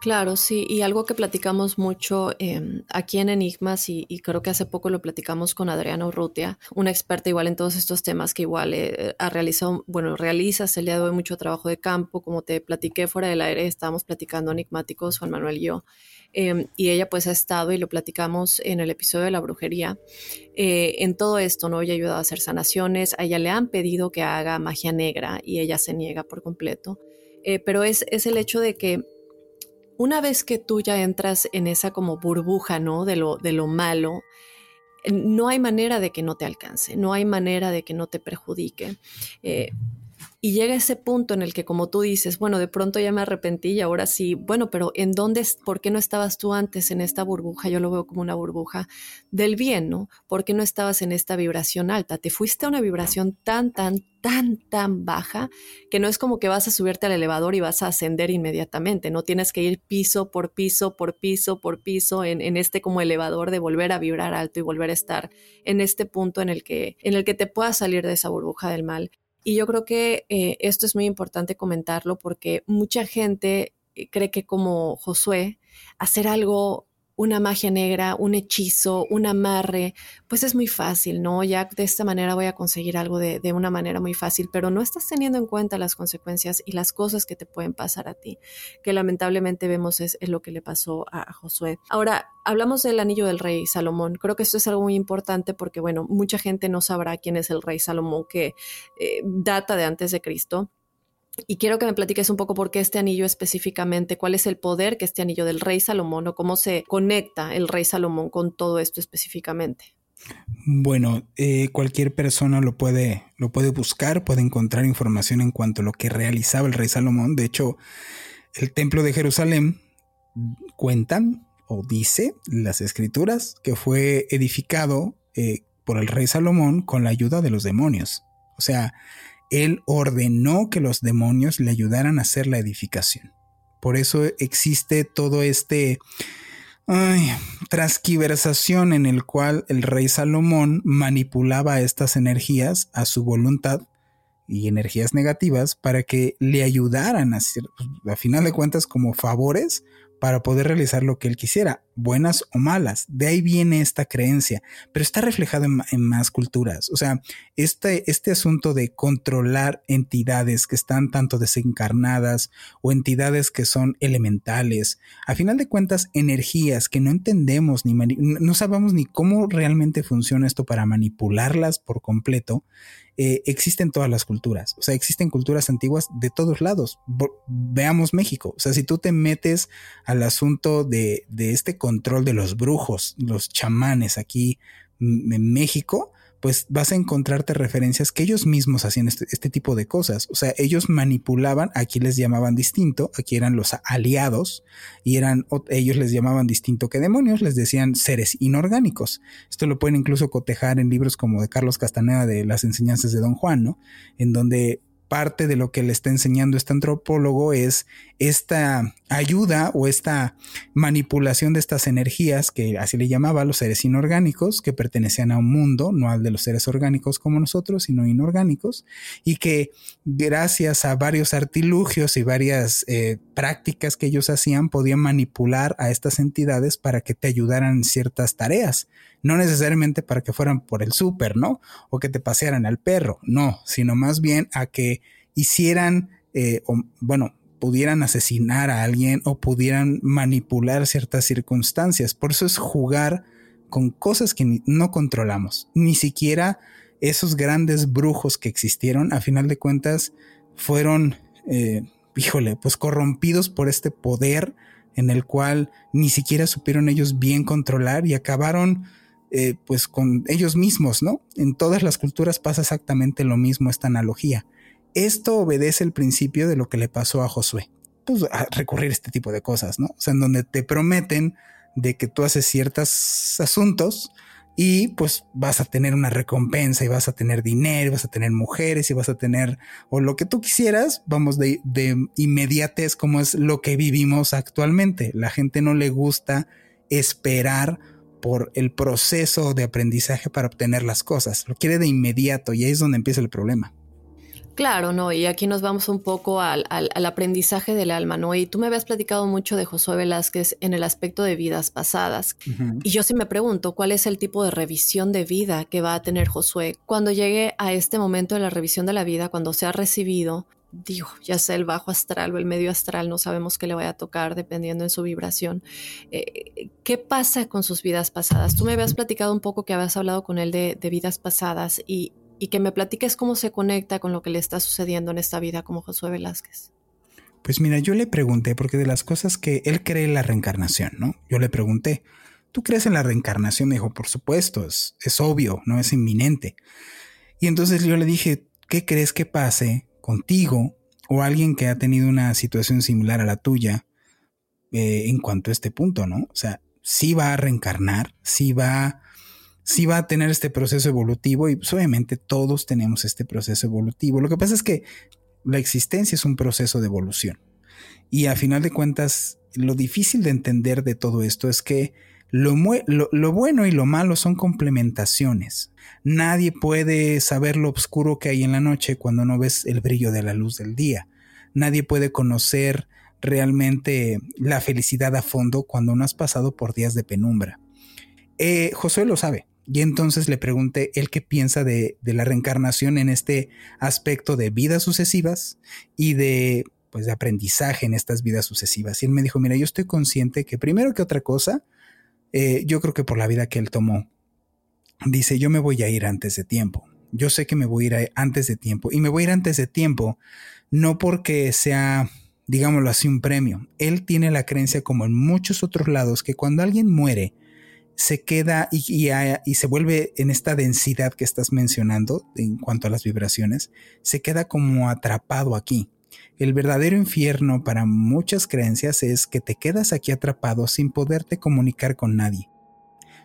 Claro, sí, y algo que platicamos mucho em, aquí en Enigmas y, creo que hace poco lo platicamos con Adriana Urrutia, una experta igual en todos estos temas que igual eh, ha realizado, bueno, realizas el día de hoy mucho trabajo de campo, como te platiqué fuera del aire, estábamos platicando enigmáticos, Juan Manuel y yo, Em, y ella pues ha estado y lo platicamos en el episodio de la brujería, eh, en todo esto, ¿no? Ella ha ayudado a hacer sanaciones, a ella le han pedido que haga magia negra y ella se niega por completo, eh, pero es, es el hecho de que una vez que tú ya entras en esa como burbuja, ¿no? De lo, de lo malo, no hay manera de que no te alcance, no hay manera de que no te perjudique. Eh, y llega ese punto en el que, como tú dices, bueno, de pronto ya me arrepentí y ahora sí, bueno, pero ¿en dónde, por qué no estabas tú antes en esta burbuja? Yo lo veo como una burbuja del bien, ¿no? ¿Por qué no estabas en esta vibración alta? Te fuiste a una vibración tan, tan, tan, tan baja que no es como que vas a subirte al elevador y vas a ascender inmediatamente, no tienes que ir piso por piso, por piso, por piso en, en este como elevador de volver a vibrar alto y volver a estar en este punto en el que, en el que te puedas salir de esa burbuja del mal. Y yo creo que eh, esto es muy importante comentarlo porque mucha gente eh, cree que como Josué, hacer algo una magia negra, un hechizo, un amarre, pues es muy fácil, ¿no? Ya de esta manera voy a conseguir algo de, una manera muy fácil, pero no estás teniendo en cuenta las consecuencias y las cosas que te pueden pasar a ti, que lamentablemente vemos es, lo que le pasó a, Josué. Ahora, hablamos del anillo del rey Salomón. Creo que esto es algo muy importante porque, bueno, mucha gente no sabrá quién es el rey Salomón, que eh, data de antes de Cristo. Y quiero que me platiques un poco por qué este anillo específicamente, cuál es el poder que este anillo del rey Salomón o cómo se conecta el rey Salomón con todo esto específicamente. Bueno, eh, cualquier persona lo puede, lo puede buscar, puede encontrar información en cuanto a lo que realizaba el rey Salomón. De hecho, el templo de Jerusalén cuentan o dice las escrituras que fue edificado eh, por el rey Salomón con la ayuda de los demonios. O sea, él ordenó que los demonios le ayudaran a hacer la edificación. Por eso existe todo este ay, transquiversación en el cual el rey Salomón manipulaba estas energías a su voluntad y energías negativas para que le ayudaran a hacer, a final de cuentas, como favores para poder realizar lo que él quisiera. Buenas o malas. De ahí viene esta creencia, pero está reflejado en, más culturas. O sea, este, este asunto de controlar entidades que están tanto desencarnadas o entidades que son elementales, a final de cuentas, energías que no entendemos ni no sabemos ni cómo realmente funciona esto para manipularlas por completo, eh, existen todas las culturas. O sea, existen culturas antiguas de todos lados. Veamos México. O sea, si tú te metes al asunto de, de este control de los brujos, los chamanes aquí en México, pues vas a encontrarte referencias que ellos mismos hacían este, este, tipo de cosas. O sea, ellos manipulaban, aquí les llamaban distinto, aquí eran los aliados y eran, ellos les llamaban distinto que demonios, les decían seres inorgánicos. Esto lo pueden incluso cotejar en libros como de Carlos Castaneda de las enseñanzas de Don Juan, ¿no? En donde parte de lo que le está enseñando este antropólogo es esta ayuda o esta manipulación de estas energías, que así le llamaba los seres inorgánicos, que pertenecían a un mundo, no al de los seres orgánicos como nosotros, sino inorgánicos, y que gracias a varios artilugios y varias eh, prácticas que ellos hacían, podían manipular a estas entidades para que te ayudaran en ciertas tareas no necesariamente para que fueran por el súper, ¿no? O que te pasearan al perro, no, sino más bien a que hicieran, eh, bueno, pudieran asesinar a alguien o pudieran manipular ciertas circunstancias. Por eso es jugar con cosas que no controlamos. Ni siquiera esos grandes brujos que existieron, a final de cuentas, fueron, eh, híjole, pues corrompidos por este poder en el cual ni siquiera supieron ellos bien controlar y acabaron eh, pues con ellos mismos, ¿no? En todas las culturas pasa exactamente lo mismo esta analogía. Esto obedece el principio de lo que le pasó a Josué. Pues recurrir a este tipo de cosas, ¿no? O sea, en donde te prometen de que tú haces ciertos asuntos y pues vas a tener una recompensa y vas a tener dinero, y vas a tener mujeres y vas a tener o lo que tú quisieras, vamos de, de inmediatez como es lo que vivimos actualmente. La gente no le gusta esperar por el proceso de aprendizaje para obtener las cosas. Lo quiere de inmediato y ahí es donde empieza el problema. Claro, no, y aquí nos vamos un poco al, aprendizaje del alma, ¿no? Y tú me habías platicado mucho de Josué Velázquez en el aspecto de vidas pasadas. Y yo sí me pregunto, ¿cuál es el tipo de revisión de vida que va a tener Josué cuando llegue a este momento de la revisión de la vida, cuando sea recibido digo, ya sea el bajo astral o el medio astral, no sabemos qué le vaya a tocar dependiendo en su vibración. Eh, ¿Qué pasa con sus vidas pasadas? Tú me habías platicado un poco que habías hablado con él de, vidas pasadas y, que me platiques cómo se conecta con lo que le está sucediendo en esta vida como Josué Velázquez. Pues mira, yo le pregunté, porque de las cosas que él cree en la reencarnación, ¿no? Yo le pregunté, ¿tú crees en la reencarnación? Me dijo, por supuesto, es, es obvio, no es inminente. Y entonces yo le dije, ¿qué crees que pase contigo o alguien que ha tenido una situación similar a la tuya eh, en cuanto a este punto, ¿no? O sea, sí va a reencarnar, sí va, sí va a tener este proceso evolutivo y pues, obviamente todos tenemos este proceso evolutivo. Lo que pasa es que la existencia es un proceso de evolución y a final de cuentas lo difícil de entender de todo esto es que lo, bueno y lo malo son complementaciones. Nadie puede saber lo oscuro que hay en la noche cuando no ves el brillo de la luz del día. Nadie puede conocer realmente la felicidad a fondo cuando no has pasado por días de penumbra. Eh, Josué lo sabe. Y entonces le pregunté él qué piensa de, la reencarnación en este aspecto de vidas sucesivas y de, pues, de aprendizaje en estas vidas sucesivas. Y él me dijo, mira, yo estoy consciente que primero que otra cosa, eh, yo creo que por la vida que él tomó, dice, yo me voy a ir antes de tiempo. Yo sé que me voy a ir antes de tiempo. Y me voy a ir antes de tiempo, no porque sea, digámoslo así, un premio. Él tiene la creencia, como en muchos otros lados, que cuando alguien muere, se queda y, y, se vuelve en esta densidad que estás mencionando en cuanto a las vibraciones, se queda como atrapado aquí. El verdadero infierno para muchas creencias es que te quedas aquí atrapado sin poderte comunicar con nadie.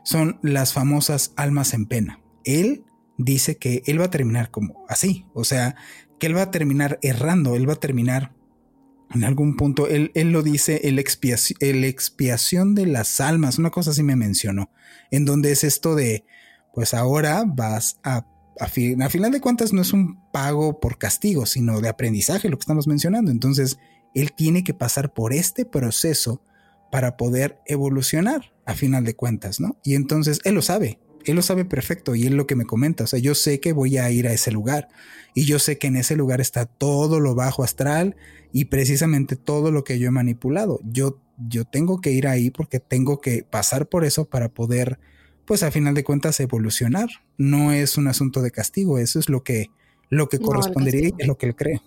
Son las famosas almas en pena. Él dice que él va a terminar como así, o sea, que él va a terminar errando, él va a terminar en algún punto, él, lo dice, el expiación, el expiación de las almas, una cosa así me mencionó, en donde es esto de, pues ahora vas a a, final de cuentas no es un pago por castigo, sino de aprendizaje, lo que estamos mencionando. Entonces, él tiene que pasar por este proceso para poder evolucionar a final de cuentas, ¿no? Y entonces él lo sabe, él lo sabe perfecto y él lo que me comenta, o sea, yo sé que voy a ir a ese lugar y yo sé que en ese lugar está todo lo bajo astral y precisamente todo lo que yo he manipulado. Yo, yo tengo que ir ahí porque tengo que pasar por eso para poder, pues a final de cuentas, evolucionar. No es un asunto de castigo, eso es lo que, lo que correspondería y es lo que él cree.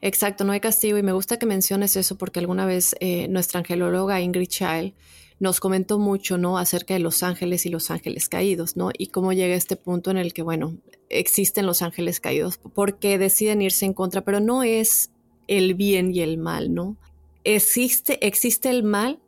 Exacto, no hay castigo y me gusta que menciones eso porque alguna vez eh, nuestra angelóloga Ingrid Child nos comentó mucho, ¿no? Acerca de los ángeles y los ángeles caídos, ¿no? Y cómo llega este punto en el que, bueno, existen los ángeles caídos porque deciden irse en contra, pero no es el bien y el mal, ¿no? Existe, existe el mal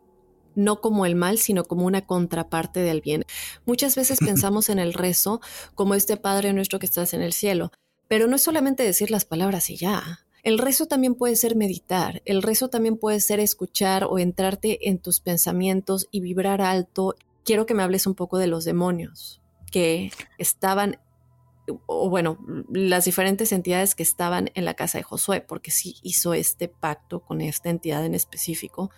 no como el mal, sino como una contraparte del bien. Muchas veces pensamos en el rezo como este Padre nuestro que estás en el cielo, pero no es solamente decir las palabras y ya. El rezo también puede ser meditar, el rezo también puede ser escuchar o entrarte en tus pensamientos y vibrar alto. Quiero que me hables un poco de los demonios que estaban, o bueno, las diferentes entidades que estaban en la casa de Josué, porque sí hizo este pacto con esta entidad en específico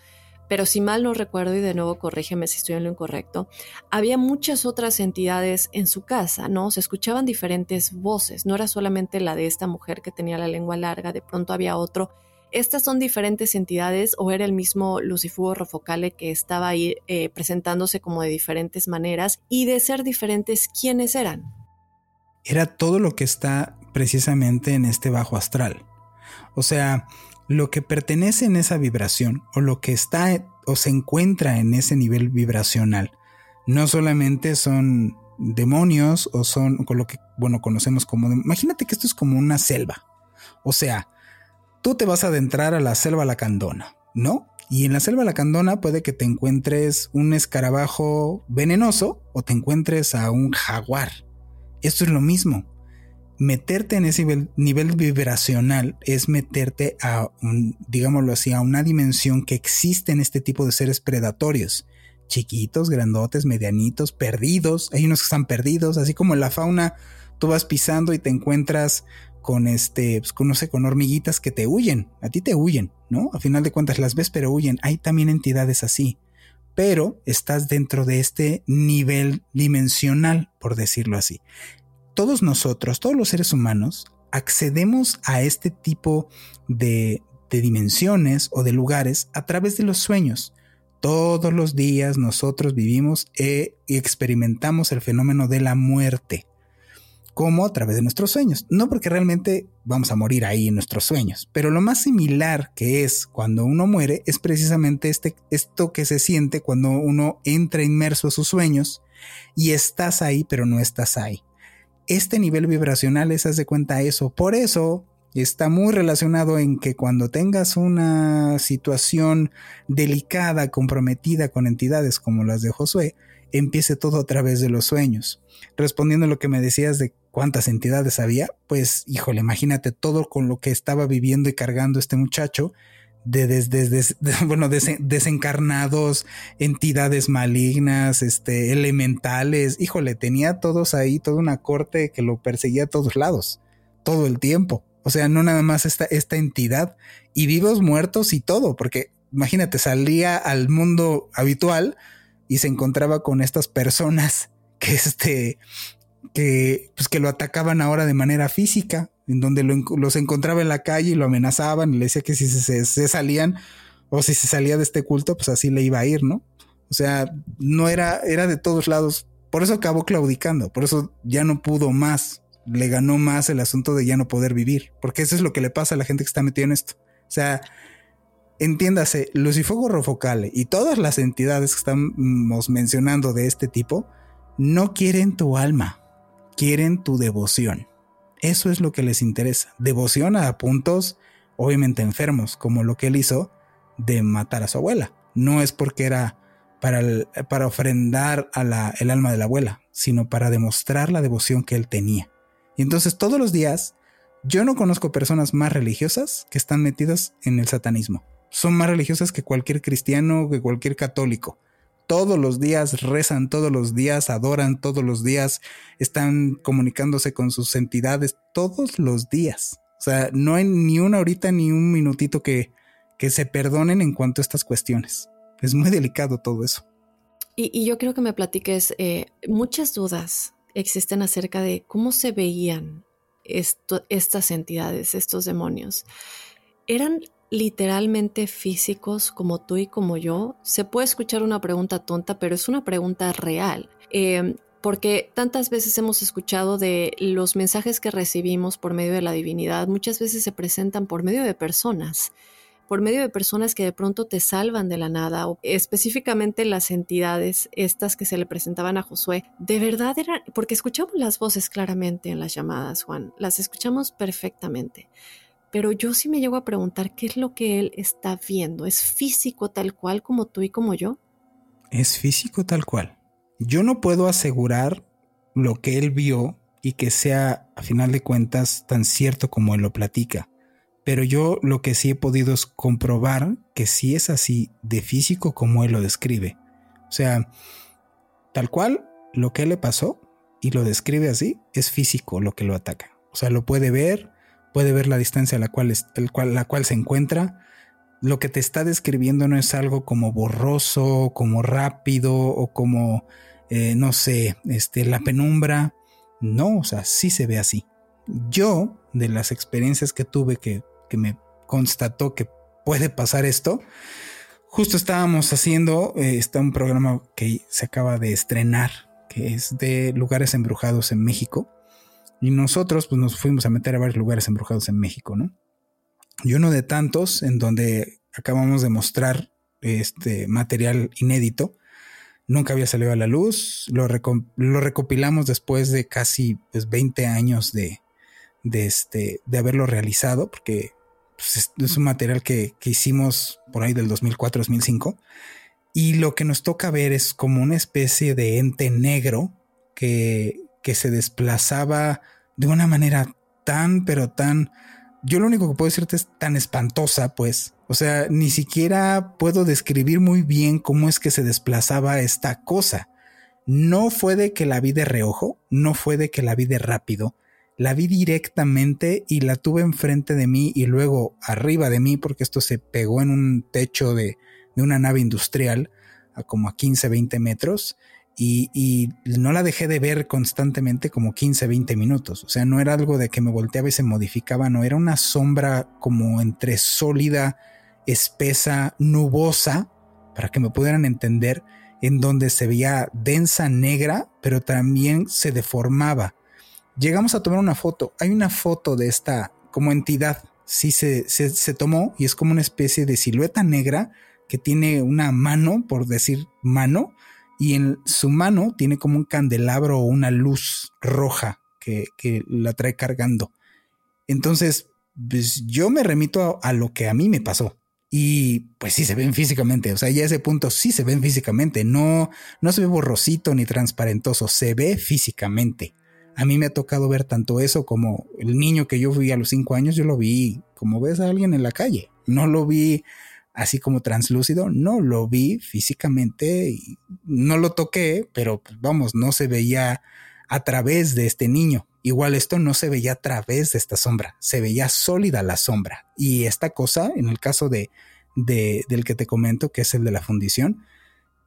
pero si mal no recuerdo, y de nuevo corrígeme si estoy en lo incorrecto, había muchas otras entidades en su casa, ¿no? Se escuchaban diferentes voces, no era solamente la de esta mujer que tenía la lengua larga, de pronto había otro. ¿Estas son diferentes entidades o era el mismo Lucifugo Rofocale que estaba ahí eh, presentándose como de diferentes maneras? Y de ser diferentes, ¿quiénes eran? Era todo lo que está precisamente en este bajo astral. O sea, lo que pertenece en esa vibración o lo que está o se encuentra en ese nivel vibracional no solamente son demonios o son con lo que bueno conocemos como imagínate que esto es como una selva. O sea tú te vas a adentrar a la selva lacandona no y en la selva lacandona puede que te encuentres un escarabajo venenoso o te encuentres a un jaguar. Esto es lo mismo meterte en ese nivel, vibracional es meterte a un, digámoslo así, a una dimensión que existe en este tipo de seres predatorios. Chiquitos, grandotes, medianitos, perdidos. Hay unos que están perdidos, así como en la fauna, tú vas pisando y te encuentras con este, pues, no sé, con hormiguitas que te huyen. A ti te huyen, ¿no? A final de cuentas las ves, pero huyen. Hay también entidades así. Pero estás dentro de este nivel dimensional, por decirlo así todos nosotros, todos los seres humanos, accedemos a este tipo de, dimensiones o de lugares a través de los sueños. Todos los días nosotros vivimos e, y experimentamos el fenómeno de la muerte, como a través de nuestros sueños. No porque realmente vamos a morir ahí en nuestros sueños, pero lo más similar que es cuando uno muere es precisamente este, esto que se siente cuando uno entra inmerso a sus sueños y estás ahí, pero no estás ahí este nivel vibracional es, haz de cuenta eso. Por eso está muy relacionado en que cuando tengas una situación delicada, comprometida con entidades como las de Josué, empiece todo a través de los sueños. Respondiendo a lo que me decías de cuántas entidades había, pues híjole, imagínate todo con lo que estaba viviendo y cargando este muchacho de, bueno, desencarnados, entidades malignas, este, elementales. Híjole, tenía todos ahí, toda una corte que lo perseguía a todos lados, todo el tiempo. O sea, no nada más esta, esta entidad y vivos, muertos y todo, porque imagínate, salía al mundo habitual y se encontraba con estas personas que este, que, pues que lo atacaban ahora de manera física, en donde los encontraba en la calle y lo amenazaban y le decía que si se, salían o si se salía de este culto, pues así le iba a ir, ¿no? O sea, no era, era de todos lados. Por eso acabó claudicando, por eso ya no pudo más, le ganó más el asunto de ya no poder vivir, porque eso es lo que le pasa a la gente que está metida en esto. O sea, entiéndase, Lucifuego Rofocale y todas las entidades que estamos mencionando de este tipo no quieren tu alma, quieren tu devoción. Eso es lo que les interesa. Devoción a puntos obviamente enfermos, como lo que él hizo de matar a su abuela. No es porque era para, para ofrendar el alma de la abuela, sino para demostrar la devoción que él tenía. Y entonces todos los días yo no conozco personas más religiosas que están metidas en el satanismo. Son más religiosas que cualquier cristiano, que cualquier católico todos los días rezan, todos los días adoran, todos los días están comunicándose con sus entidades, todos los días. O sea, no hay ni una horita ni un minutito que, que se perdonen en cuanto a estas cuestiones. es muy delicado todo eso. Y, yo creo que me platiques, eh, muchas dudas existen acerca de cómo se veían estas entidades, estos demonios. ¿Eran literalmente físicos como tú y como yo? Se puede escuchar una pregunta tonta, pero es una pregunta real. Eh, porque tantas veces hemos escuchado de los mensajes que recibimos por medio de la divinidad, muchas veces se presentan por medio de personas, por medio de personas que de pronto te salvan de la nada, o específicamente las entidades, estas que se le presentaban a Josué, de verdad eran, porque escuchamos las voces claramente en las llamadas, Juan, las escuchamos perfectamente. Pero yo sí me llego a preguntar qué es lo que él está viendo. ¿Es físico tal cual como tú y como yo? Es físico tal cual. Yo no puedo asegurar lo que él vio y que sea, a final de cuentas, tan cierto como él lo platica. Pero yo lo que sí he podido es comprobar que sí es así de físico como él lo describe. O sea, tal cual lo que le pasó y lo describe así, es físico lo que lo ataca. O sea, lo puede ver, puede ver la distancia a la cual, cual, la cual se encuentra. Lo que te está describiendo no es algo como borroso, como rápido o como eh, no sé, este, la penumbra. No, o sea, sí se ve así. Yo, de las experiencias que tuve que, que me constató que puede pasar esto, justo estábamos haciendo eh, está un programa que se acaba de estrenar, que es de lugares embrujados en México. Y nosotros pues, nos fuimos a meter a varios lugares embrujados en México, ¿no? Y uno de tantos en donde acabamos de mostrar este material inédito nunca había salido a la luz. Lo, recopilamos después de casi 20 pues, años de, este, de haberlo realizado, porque pues, es, un material que, hicimos por ahí del 2004-2005. Y lo que nos toca ver es como una especie de ente negro que, que se desplazaba de una manera tan, pero tan... Yo lo único que puedo decirte es tan espantosa, pues, o sea, ni siquiera puedo describir muy bien cómo es que se desplazaba esta cosa. No fue de que la vi de reojo, no fue de que la vi de rápido, la vi directamente y la tuve enfrente de mí y luego arriba de mí, porque esto se pegó en un techo de, de una nave industrial a como a 15, 20 metros. Y, no la dejé de ver constantemente como 15, 20 minutos. O sea, no era algo de que me volteaba y se modificaba, no, era una sombra como entre sólida espesa, nubosa, para que me pudieran entender, en donde se veía densa, negra, pero también se deformaba. Llegamos a tomar una foto. Hay una foto de esta como entidad. Sí se, se, tomó y es como una especie de silueta negra que tiene una mano, por decir mano, y en su mano tiene como un candelabro o una luz roja que, que la trae cargando. Entonces, pues yo me remito a, lo que a mí me pasó. Y pues sí se ven físicamente, o sea, ya ese punto sí se ven físicamente, no, no se ve borrosito ni transparentoso, se ve físicamente. A mí me ha tocado ver tanto eso como el niño que yo fui a los cinco años, yo lo vi como ves a alguien en la calle, no lo vi así como translúcido, no lo vi físicamente, y no lo toqué, pero pues, vamos, no se veía a través de este niño. Igual esto no se veía a través de esta sombra, se veía sólida la sombra. Y esta cosa, en el caso de, del que te comento, que es el de la fundición,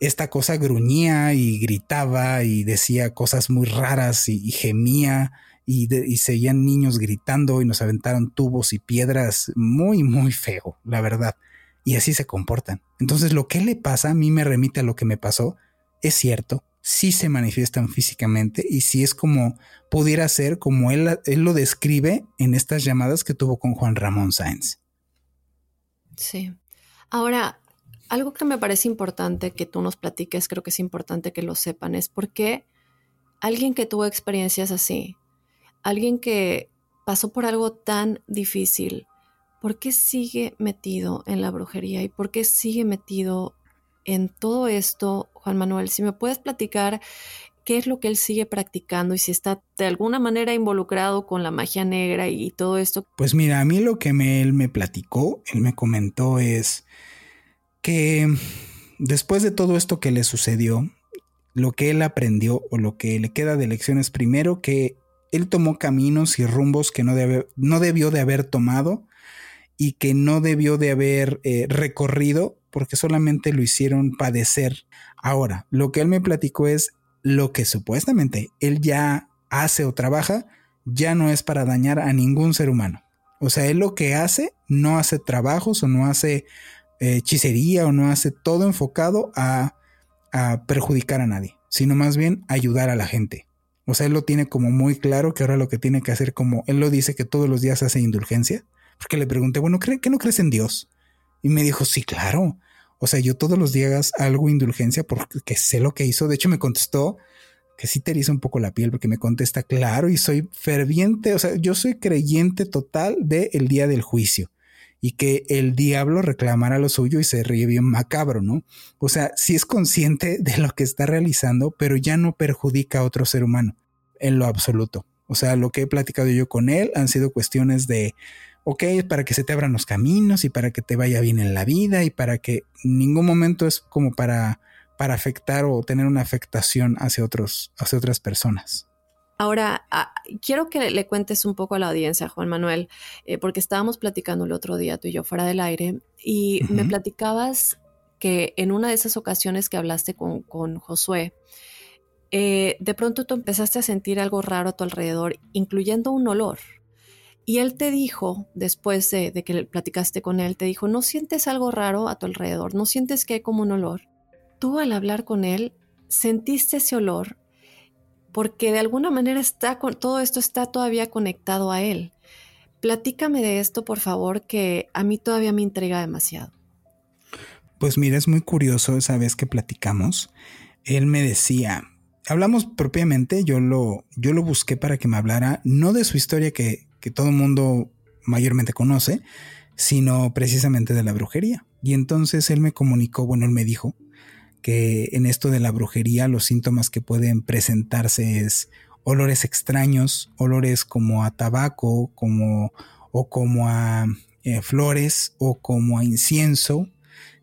esta cosa gruñía y gritaba y decía cosas muy raras y, gemía y, y seguían niños gritando y nos aventaron tubos y piedras muy, muy feo, la verdad. Y así se comportan. Entonces lo que le pasa a mí me remite a lo que me pasó. Es cierto, sí se manifiestan físicamente y si es como pudiera ser como él, él lo describe en estas llamadas que tuvo con Juan Ramón Sáenz. Sí. Ahora, algo que me parece importante que tú nos platiques, creo que es importante que lo sepan, es porque alguien que tuvo experiencias así, alguien que pasó por algo tan difícil, ¿por qué sigue metido en la brujería y por qué sigue metido en todo esto, Juan Manuel, si me puedes platicar qué es lo que él sigue practicando y si está de alguna manera involucrado con la magia negra y todo esto. Pues mira, a mí lo que él me platicó, él me comentó es que después de todo esto que le sucedió, lo que él aprendió o lo que le queda de lecciones, primero que él tomó caminos y rumbos que no, no debió de haber tomado y que no debió de haber eh, recorrido porque solamente lo hicieron padecer. Ahora, lo que él me platicó es lo que supuestamente él ya hace o trabaja, ya no es para dañar a ningún ser humano. O sea, él lo que hace, no hace trabajos o no hace eh, hechicería o no hace todo enfocado a, a perjudicar a nadie, sino más bien ayudar a la gente. O sea, él lo tiene como muy claro que ahora lo que tiene que hacer, como él lo dice que todos los días hace indulgencia, porque le pregunté, bueno, ¿qué no crees en Dios? Y me dijo, sí, claro. O sea, yo todos los días hago indulgencia porque sé lo que hizo. De hecho, me contestó que sí te eriza un poco la piel porque me contesta, claro, y soy ferviente, o sea, yo soy creyente total del el día del juicio y que el diablo reclamará lo suyo y se ríe bien macabro, ¿no? O sea, sí es consciente de lo que está realizando, pero ya no perjudica a otro ser humano en lo absoluto. O sea, lo que he platicado yo con él han sido cuestiones de ok, para que se te abran los caminos y para que te vaya bien en la vida y para que ningún momento es como para, para afectar o tener una afectación hacia, otros, hacia otras personas. Ahora, ah, quiero que le cuentes un poco a la audiencia, Juan Manuel, eh, porque estábamos platicando el otro día tú y yo fuera del aire y me platicabas que en una de esas ocasiones que hablaste con, con Josué, eh, de pronto tú empezaste a sentir algo raro a tu alrededor, incluyendo un olor. Y él te dijo, después de, que platicaste con él, te dijo, ¿no sientes algo raro a tu alrededor? ¿No sientes que hay como un olor? Tú al hablar con él, sentiste ese olor porque de alguna manera está con, todo esto está todavía conectado a él. Platícame de esto, por favor, que a mí todavía me intriga demasiado. Pues mira, es muy curioso esa vez que platicamos. Él me decía, hablamos propiamente, yo lo, yo lo busqué para que me hablara, no de su historia que, que todo el mundo mayormente conoce, sino precisamente de la brujería. Y entonces él me comunicó, bueno, él me dijo que en esto de la brujería los síntomas que pueden presentarse es olores extraños, olores como a tabaco, como o como a eh, flores o como a incienso.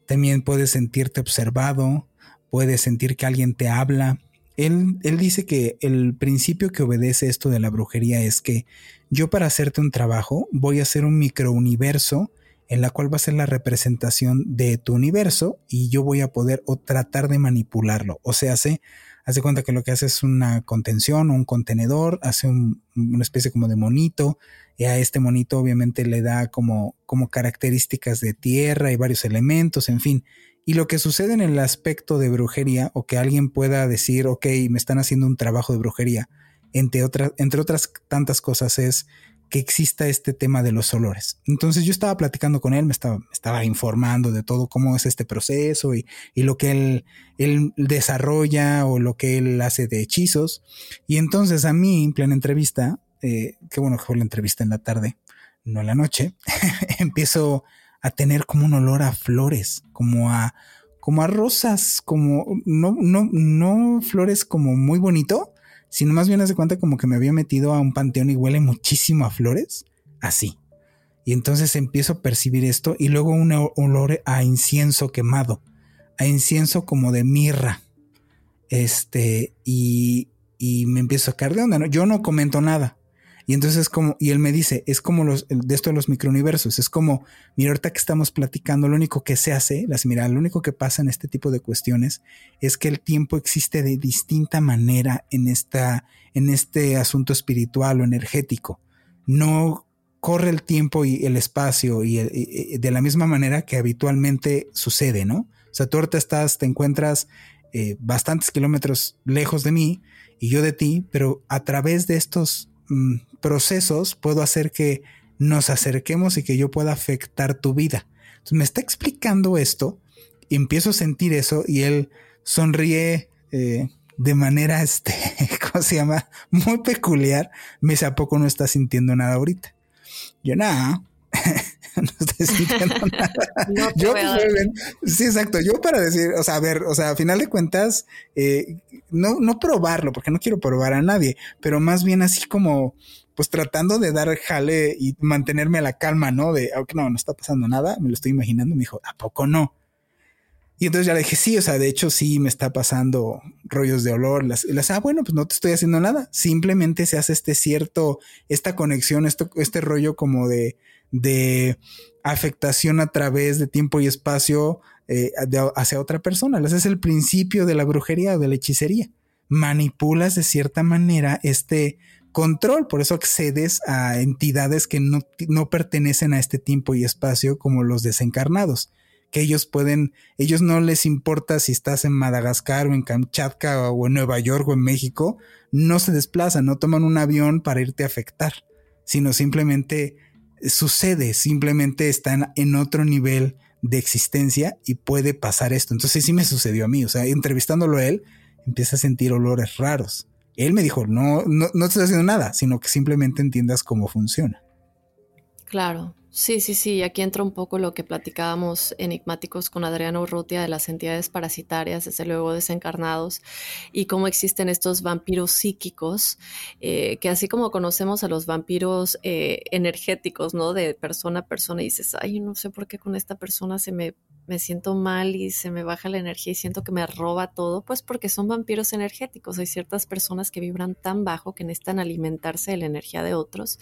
También puedes sentirte observado, puedes sentir que alguien te habla, él, dice que el principio que obedece esto de la brujería es que yo para hacerte un trabajo voy a hacer un microuniverso en la cual va a ser la representación de tu universo y yo voy a poder o tratar de manipularlo. O sea, hace, hace cuenta que lo que hace es una contención o un contenedor, hace una especie como de monito y a este monito obviamente le da como características de tierra y varios elementos, en fin. Y lo que sucede en el aspecto de brujería, o que alguien pueda decir, ok, me están haciendo un trabajo de brujería, entre, otras tantas cosas, es que exista este tema de los olores. Entonces yo estaba platicando con él, me estaba, estaba informando de todo cómo es este proceso y, lo que él, él, desarrolla o lo que él hace de hechizos. Y entonces a mí, en plena entrevista, eh, qué bueno que fue la entrevista en la tarde, no en la noche, empiezo a tener como un olor a flores, como a, como a rosas, como no, no, no flores como muy bonito, sino más bien hace cuenta como que me había metido a un panteón y huele muchísimo a flores, así. Y entonces empiezo a percibir esto y luego un olor a incienso quemado, a incienso como de mirra. Este, y, y me empiezo a caer de onda. ¿no? Yo no comento nada. Y entonces es como, y él me dice, es como los, de esto de los microuniversos, es como, mira, ahorita que estamos platicando, lo único que se hace, las mira, lo único que pasa en este tipo de cuestiones es que el tiempo existe de distinta manera en esta, en este asunto espiritual o energético. No corre el tiempo y el espacio y, de la misma manera que habitualmente sucede, ¿no? O sea, tú ahorita estás, te encuentras eh, bastantes kilómetros lejos de mí y yo de ti, pero a través de estos Mm, procesos puedo hacer que nos acerquemos y que yo pueda afectar tu vida. Me está explicando esto y empiezo a sentir eso y él sonríe eh, de manera, este, ¿cómo se llama? Muy peculiar. Me dice, ¿a poco no está sintiendo nada ahorita? Yo, nada, no estoy sintiendo nada. yo, pues, sí, exacto. Yo para decir, o sea, a ver, o sea, a final de cuentas, eh, no, no probarlo, porque no quiero probar a nadie, pero más bien así como, pues tratando de dar jale y mantenerme a la calma, ¿no? De, aunque no, no está pasando nada, me lo estoy imaginando. Me dijo, ¿a poco no? Y entonces ya le dije, sí, o sea, de hecho sí me está pasando rollos de olor. Las, las ah, bueno, pues no te estoy haciendo nada. Simplemente se hace este cierto, esta conexión, esto, este rollo como de, de afectación a través de tiempo y espacio eh, hacia otra persona. Ese es el principio de la brujería o de la hechicería. Manipulas de cierta manera este control, por eso accedes a entidades que no, no pertenecen a este tiempo y espacio como los desencarnados que ellos pueden, ellos no les importa si estás en Madagascar o en Kamchatka o en Nueva York o en México, no se desplazan, no toman un avión para irte a afectar, sino simplemente sucede, simplemente están en otro nivel de existencia y puede pasar esto. Entonces sí me sucedió a mí, o sea, entrevistándolo a él, empieza a sentir olores raros. Él me dijo, no, no, no estoy haciendo nada, sino que simplemente entiendas cómo funciona. Claro, Sí, sí, sí, aquí entra un poco lo que platicábamos enigmáticos con Adriano Urrutia de las entidades parasitarias, desde luego desencarnados, y cómo existen estos vampiros psíquicos, eh, que así como conocemos a los vampiros eh, energéticos, ¿no? De persona a persona, y dices, ay, no sé por qué con esta persona se me, me siento mal y se me baja la energía y siento que me roba todo, pues porque son vampiros energéticos. Hay ciertas personas que vibran tan bajo que necesitan alimentarse de la energía de otros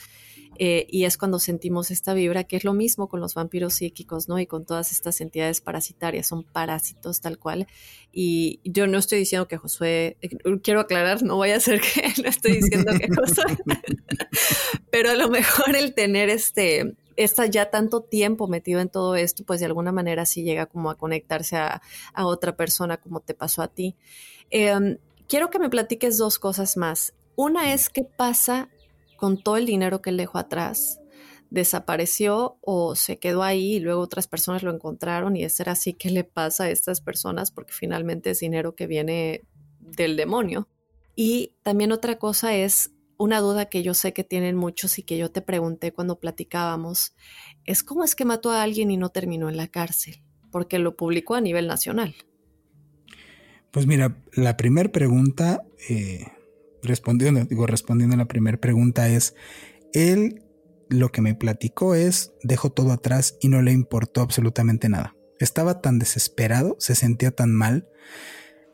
eh, y es cuando sentimos esta vibra, que es lo mismo con los vampiros psíquicos, ¿no? Y con todas estas entidades parasitarias, son parásitos tal cual. Y yo no estoy diciendo que Josué, eh, quiero aclarar, no voy a ser que no estoy diciendo que Josué, pero a lo mejor el tener este, está ya tanto tiempo metido en todo esto, pues de alguna manera sí llega como a conectarse a, otra persona como te pasó a ti. Em, quiero que me platiques dos cosas más. Una es qué pasa con todo el dinero que él dejó atrás, desapareció o se quedó ahí y luego otras personas lo encontraron y es ser así que le pasa a estas personas porque finalmente es dinero que viene del demonio. Y también otra cosa es una duda que yo sé que tienen muchos y que yo te pregunté cuando platicábamos, es cómo es que mató a alguien y no terminó en la cárcel, porque lo publicó a nivel nacional. Pues mira, la primera pregunta eh, respondiendo, digo, respondiendo a la primera pregunta es, él lo que me platicó es, dejó todo atrás y no le importó absolutamente nada. Estaba tan desesperado, se sentía tan mal,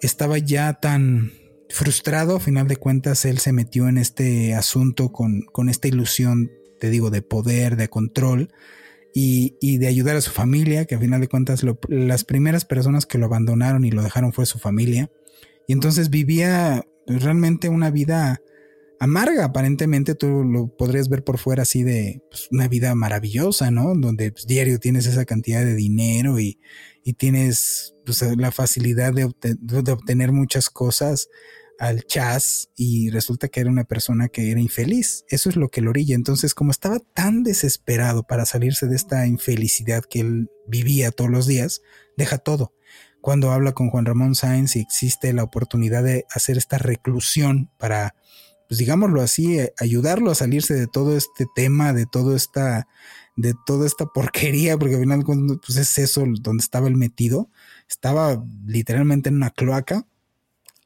estaba ya tan frustrado, a final de cuentas, él se metió en este asunto con, con esta ilusión, te digo, de poder, de control. Y, y, de ayudar a su familia, que a final de cuentas las primeras personas que lo abandonaron y lo dejaron fue su familia. Y entonces vivía realmente una vida amarga, aparentemente tú lo podrías ver por fuera así de pues, una vida maravillosa, ¿no? Donde pues, diario tienes esa cantidad de dinero y, tienes pues, la facilidad de, obtener muchas cosas al chas y resulta que era una persona que era infeliz. Eso es lo que lo orilla. Entonces, como estaba tan desesperado para salirse de esta infelicidad que él vivía todos los días, deja todo cuando habla con Juan Ramón Sáenz y existe la oportunidad de hacer esta reclusión para, pues digámoslo así, eh, ayudarlo a salirse de todo este tema, de todo esta, de toda esta porquería, porque al final pues es eso donde estaba él metido, estaba literalmente en una cloaca,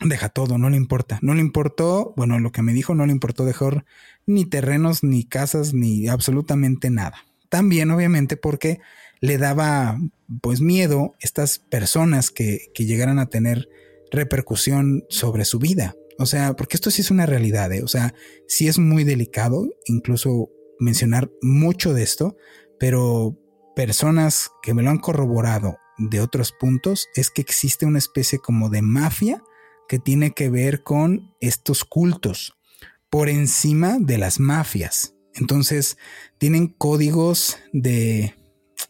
deja todo, no le importa, no le importó, bueno, lo que me dijo no le importó dejar ni terrenos, ni casas, ni absolutamente nada. También, obviamente, porque le daba pues miedo estas personas que, que llegaran a tener repercusión sobre su vida. O sea, porque esto sí es una realidad, ¿eh? o sea, sí es muy delicado incluso mencionar mucho de esto, pero personas que me lo han corroborado de otros puntos es que existe una especie como de mafia que tiene que ver con estos cultos por encima de las mafias. Entonces, tienen códigos de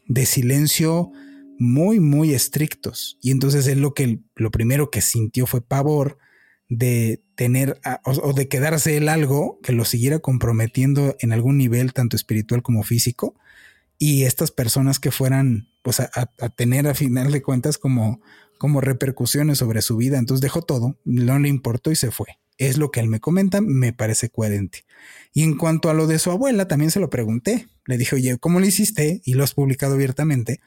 de silencio muy, muy estrictos. Y entonces él lo que lo primero que sintió fue pavor de tener o, de quedarse él algo que lo siguiera comprometiendo en algún nivel, tanto espiritual como físico. Y estas personas que fueran pues a, a, tener a final de cuentas como, como repercusiones sobre su vida. Entonces dejó todo, no le importó y se fue. Es lo que él me comenta, me parece coherente. Y en cuanto a lo de su abuela, también se lo pregunté. Le dije, oye, ¿cómo le hiciste? Y lo has publicado abiertamente.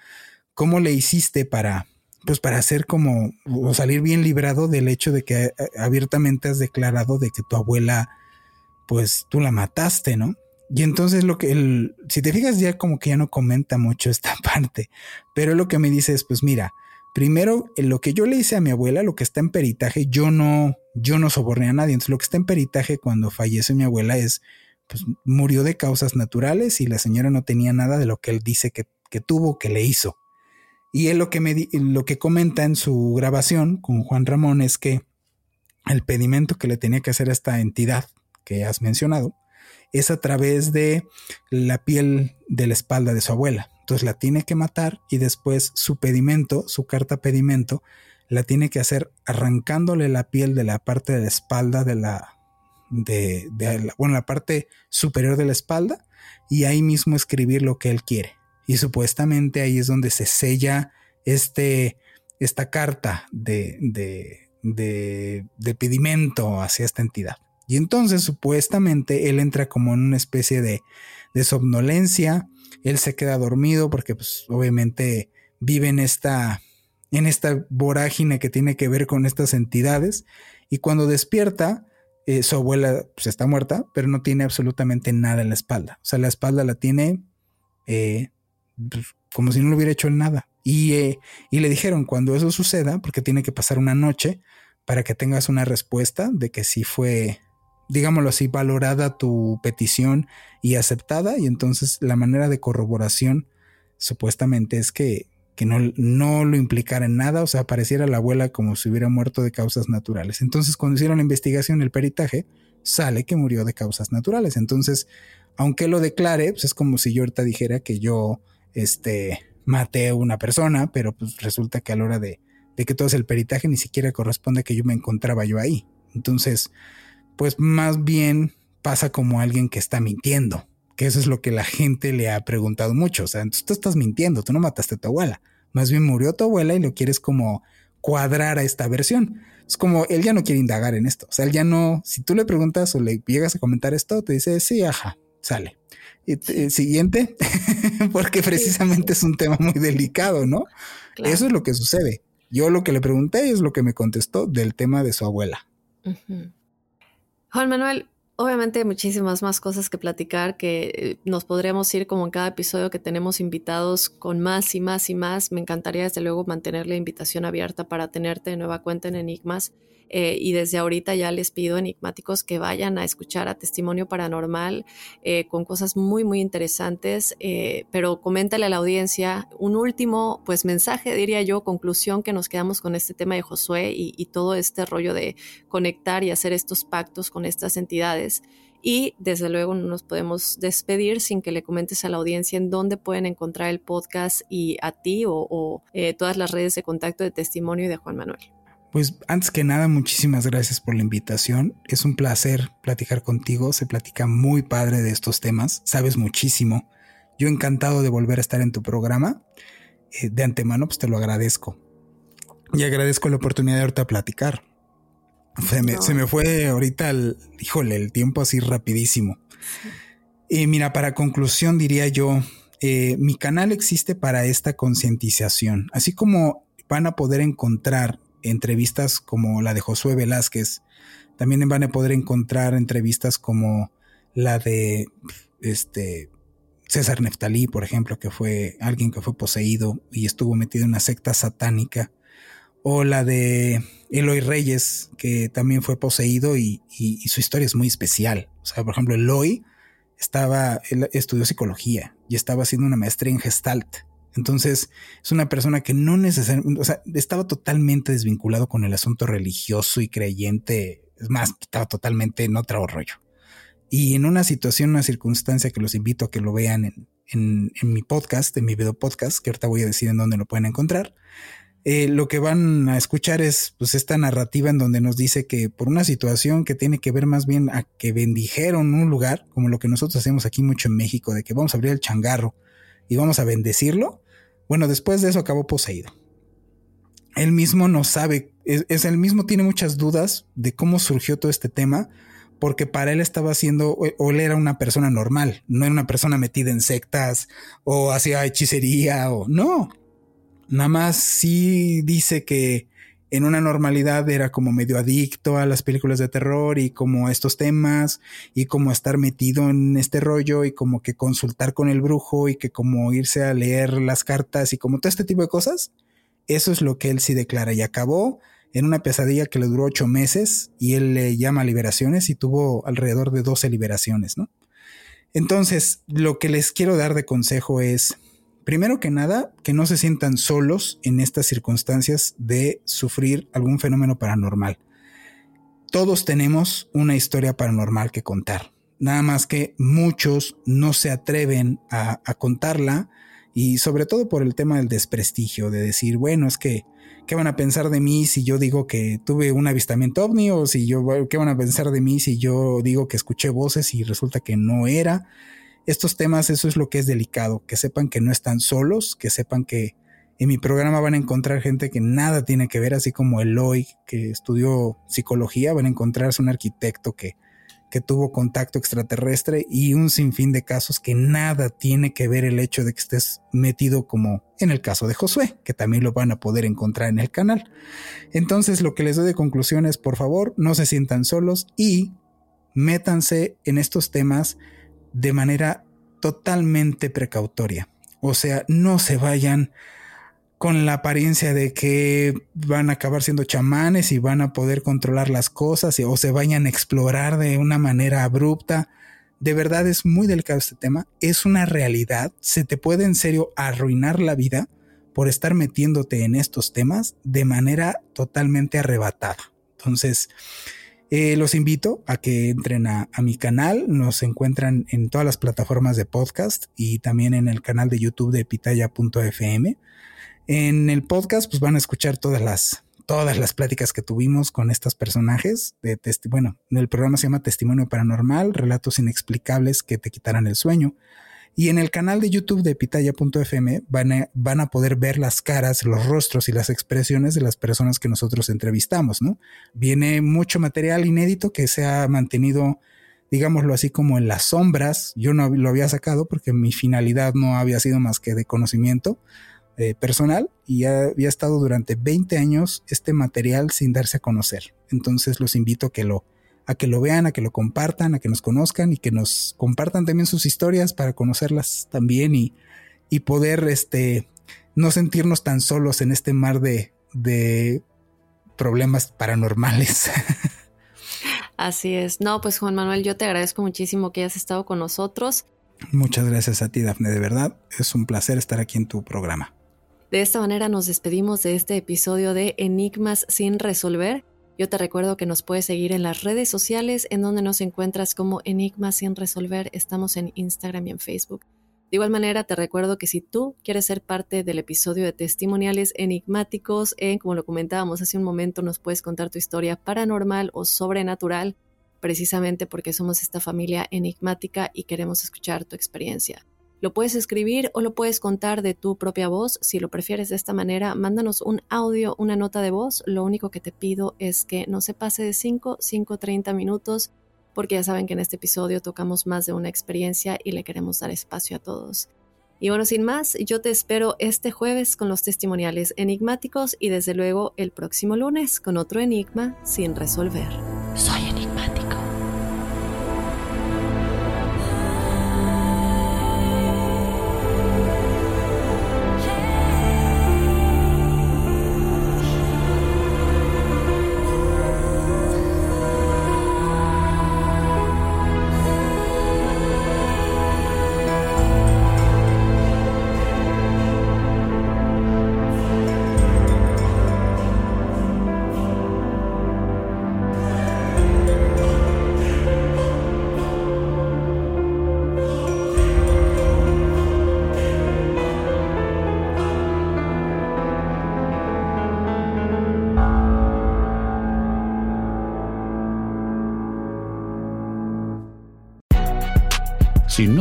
¿Cómo le hiciste para, pues para hacer como, o salir bien librado del hecho de que eh, abiertamente has declarado de que tu abuela, pues tú la mataste, ¿no? Y entonces lo que él, si te fijas ya como que ya no comenta mucho esta parte, pero lo que me dice es, pues mira, Primero, lo que yo le hice a mi abuela, lo que está en peritaje, yo no, yo no soborné a nadie. Entonces, lo que está en peritaje cuando fallece mi abuela es, pues murió de causas naturales y la señora no tenía nada de lo que él dice que, que tuvo, que le hizo. Y él lo que, me, lo que comenta en su grabación con Juan Ramón es que el pedimento que le tenía que hacer a esta entidad que has mencionado es a través de la piel de la espalda de su abuela. Entonces la tiene que matar y después su pedimento, su carta pedimento, la tiene que hacer arrancándole la piel de la parte de la espalda de la, de, la, bueno, la parte superior de la espalda y ahí mismo escribir lo que él quiere. Y supuestamente ahí es donde se sella este, esta carta de, de, de, de pedimento hacia esta entidad. Y entonces supuestamente él entra como en una especie de, de somnolencia, él se queda dormido porque pues obviamente vive en esta, en esta vorágine que tiene que ver con estas entidades y cuando despierta, eh, su abuela pues, está muerta, pero no tiene absolutamente nada en la espalda. O sea, la espalda la tiene eh, pues, como si no le hubiera hecho nada. Y, eh, y le dijeron, cuando eso suceda, porque tiene que pasar una noche para que tengas una respuesta de que sí fue digámoslo así, valorada tu petición y aceptada. Y entonces la manera de corroboración supuestamente es que, que no, no, lo implicara en nada, o sea, pareciera la abuela como si hubiera muerto de causas naturales. Entonces cuando hicieron la investigación, el peritaje, sale que murió de causas naturales. Entonces, aunque lo declare, pues es como si yo ahorita dijera que yo, este, maté a una persona, pero pues resulta que a la hora de, de que todo es el peritaje ni siquiera corresponde que yo me encontraba yo ahí. Entonces, pues más bien pasa como alguien que está mintiendo, que eso es lo que la gente le ha preguntado mucho. O sea, entonces tú estás mintiendo, tú no mataste a tu abuela. Más bien murió tu abuela y lo quieres como cuadrar a esta versión. Es como él ya no quiere indagar en esto. O sea, él ya no, si tú le preguntas o le llegas a comentar esto, te dice, sí, ajá, sale. Y eh, siguiente, porque precisamente es un tema muy delicado, ¿no? Eso es lo que sucede. Yo lo que le pregunté es lo que me contestó del tema de su abuela. Juan Manuel, obviamente muchísimas más cosas que platicar que eh, nos podríamos ir como en cada episodio que tenemos invitados con más y más y más. Me encantaría desde luego mantener la invitación abierta para tenerte de nueva cuenta en Enigmas. Eh, y desde ahorita ya les pido enigmáticos que vayan a escuchar a Testimonio Paranormal eh, con cosas muy, muy interesantes, eh, pero coméntale a la audiencia un último, pues, mensaje, diría yo, conclusión que nos quedamos con este tema de Josué y, todo este rollo de conectar y hacer estos pactos con estas entidades. Y desde luego no nos podemos despedir sin que le comentes a la audiencia en dónde pueden encontrar el podcast y a ti o, todas las redes de contacto de testimonio de Juan Manuel. Pues antes que nada, muchísimas gracias por la invitación. Es un placer platicar contigo. Se platica muy padre de estos temas. Sabes muchísimo. Yo encantado de volver a estar en tu programa. Eh, de antemano, pues te lo agradezco. Y agradezco la oportunidad de ahorita platicar. Se me, fue ahorita el, híjole, el tiempo así rapidísimo. Y mira, para conclusión diría yo, eh, mi canal existe para esta concientización. Así como van a poder encontrar entrevistas como la de Josué Velázquez. También van a poder encontrar entrevistas como la de este César Neftalí, por ejemplo, que fue alguien que fue poseído y estuvo metido en una secta satánica. O la de Eloy Reyes, que también fue poseído y, y su historia es muy especial. O sea, por ejemplo, Eloy estaba, él estudió psicología y estaba haciendo una maestría en Gestalt entonces, es una persona que no necesariamente, estaba totalmente desvinculado con el asunto religioso y creyente. Es más, estaba totalmente en otro rollo. Y en una situación, una circunstancia que los invito a que lo vean en mi podcast, en mi video podcast, que ahorita voy a decir en dónde lo pueden encontrar. Eh, lo que van a escuchar es pues esta narrativa en donde nos dice que por una situación que tiene que ver más bien a que bendijeron un lugar, como lo que nosotros hacemos aquí mucho en México, de que vamos a abrir el changarro y vamos a bendecirlo, bueno, después de eso acabó poseído. Él mismo no sabe, es, es él mismo tiene muchas dudas de cómo surgió todo este tema, porque para él estaba haciendo, o él era una persona normal, no era una persona metida en sectas o hacía hechicería o no. Nada más sí dice que en una normalidad era como medio adicto a las películas de terror y como a estos temas y como estar metido en este rollo y como que consultar con el brujo y que como irse a leer las cartas y como todo este tipo de cosas. Eso es lo que él sí declara y acabó en una pesadilla que le duró ocho meses y él le llama liberaciones y tuvo alrededor de 12 liberaciones, ¿no? Entonces, lo que les quiero dar de consejo es, primero que nada, que no se sientan solos en estas circunstancias de sufrir algún fenómeno paranormal. Todos tenemos una historia paranormal que contar. Nada más que muchos no se atreven a, contarla y sobre todo por el tema del desprestigio, de decir, bueno, es que ¿Qué van a pensar de mí si yo digo que tuve un avistamiento ovni o si yo, qué van a pensar de mí si yo digo que escuché voces y resulta que no era? Estos temas, eso es lo que es delicado, que sepan que no están solos, que sepan que en mi programa van a encontrar gente que nada tiene que ver, así como Eloy, que estudió psicología, van a encontrarse un arquitecto que que tuvo contacto extraterrestre y un sinfín de casos que nada tiene que ver el hecho de que estés metido como en el caso de Josué, que también lo van a poder encontrar en el canal. Entonces lo que les doy de conclusión es, por favor, no se sientan solos y métanse en estos temas de manera totalmente precautoria. O sea, no se vayan con la apariencia de que van a acabar siendo chamanes y van a poder controlar las cosas o se vayan a explorar de una manera abrupta. De verdad es muy delicado este tema, es una realidad, se te puede en serio arruinar la vida por estar metiéndote en estos temas de manera totalmente arrebatada. Entonces, eh, los invito a que entren a, a, mi canal, nos encuentran en todas las plataformas de podcast y también en el canal de YouTube de pitaya.fm. En el podcast, pues van a escuchar todas las, todas las pláticas que tuvimos con estos personajes. De bueno, el programa se llama Testimonio Paranormal, relatos inexplicables que te quitarán el sueño. Y en el canal de YouTube de pitaya.fm van a, van a poder ver las caras, los rostros y las expresiones de las personas que nosotros entrevistamos, ¿no? Viene mucho material inédito que se ha mantenido, digámoslo así, como en las sombras. Yo no lo había sacado porque mi finalidad no había sido más que de conocimiento eh, personal y había estado durante 20 años este material sin darse a conocer. Entonces los invito a que lo, a que lo vean, a que lo compartan, a que nos conozcan y que nos compartan también sus historias para conocerlas también y, y poder este, no sentirnos tan solos en este mar de, de problemas paranormales. Así es. No, pues Juan Manuel, yo te agradezco muchísimo que hayas estado con nosotros. Muchas gracias a ti, Dafne, de verdad. Es un placer estar aquí en tu programa. De esta manera nos despedimos de este episodio de Enigmas sin resolver. Yo te recuerdo que nos puedes seguir en las redes sociales en donde nos encuentras como Enigmas sin resolver. Estamos en Instagram y en Facebook. De igual manera, te recuerdo que si tú quieres ser parte del episodio de testimoniales enigmáticos, en, como lo comentábamos hace un momento, nos puedes contar tu historia paranormal o sobrenatural, precisamente porque somos esta familia enigmática y queremos escuchar tu experiencia. Lo puedes escribir o lo puedes contar de tu propia voz. Si lo prefieres de esta manera, mándanos un audio, una nota de voz. Lo único que te pido es que no se pase de 5, 5, 30 minutos, porque ya saben que en este episodio tocamos más de una experiencia y le queremos dar espacio a todos. Y bueno, sin más, yo te espero este jueves con los testimoniales enigmáticos y desde luego el próximo lunes con otro enigma sin resolver. Soy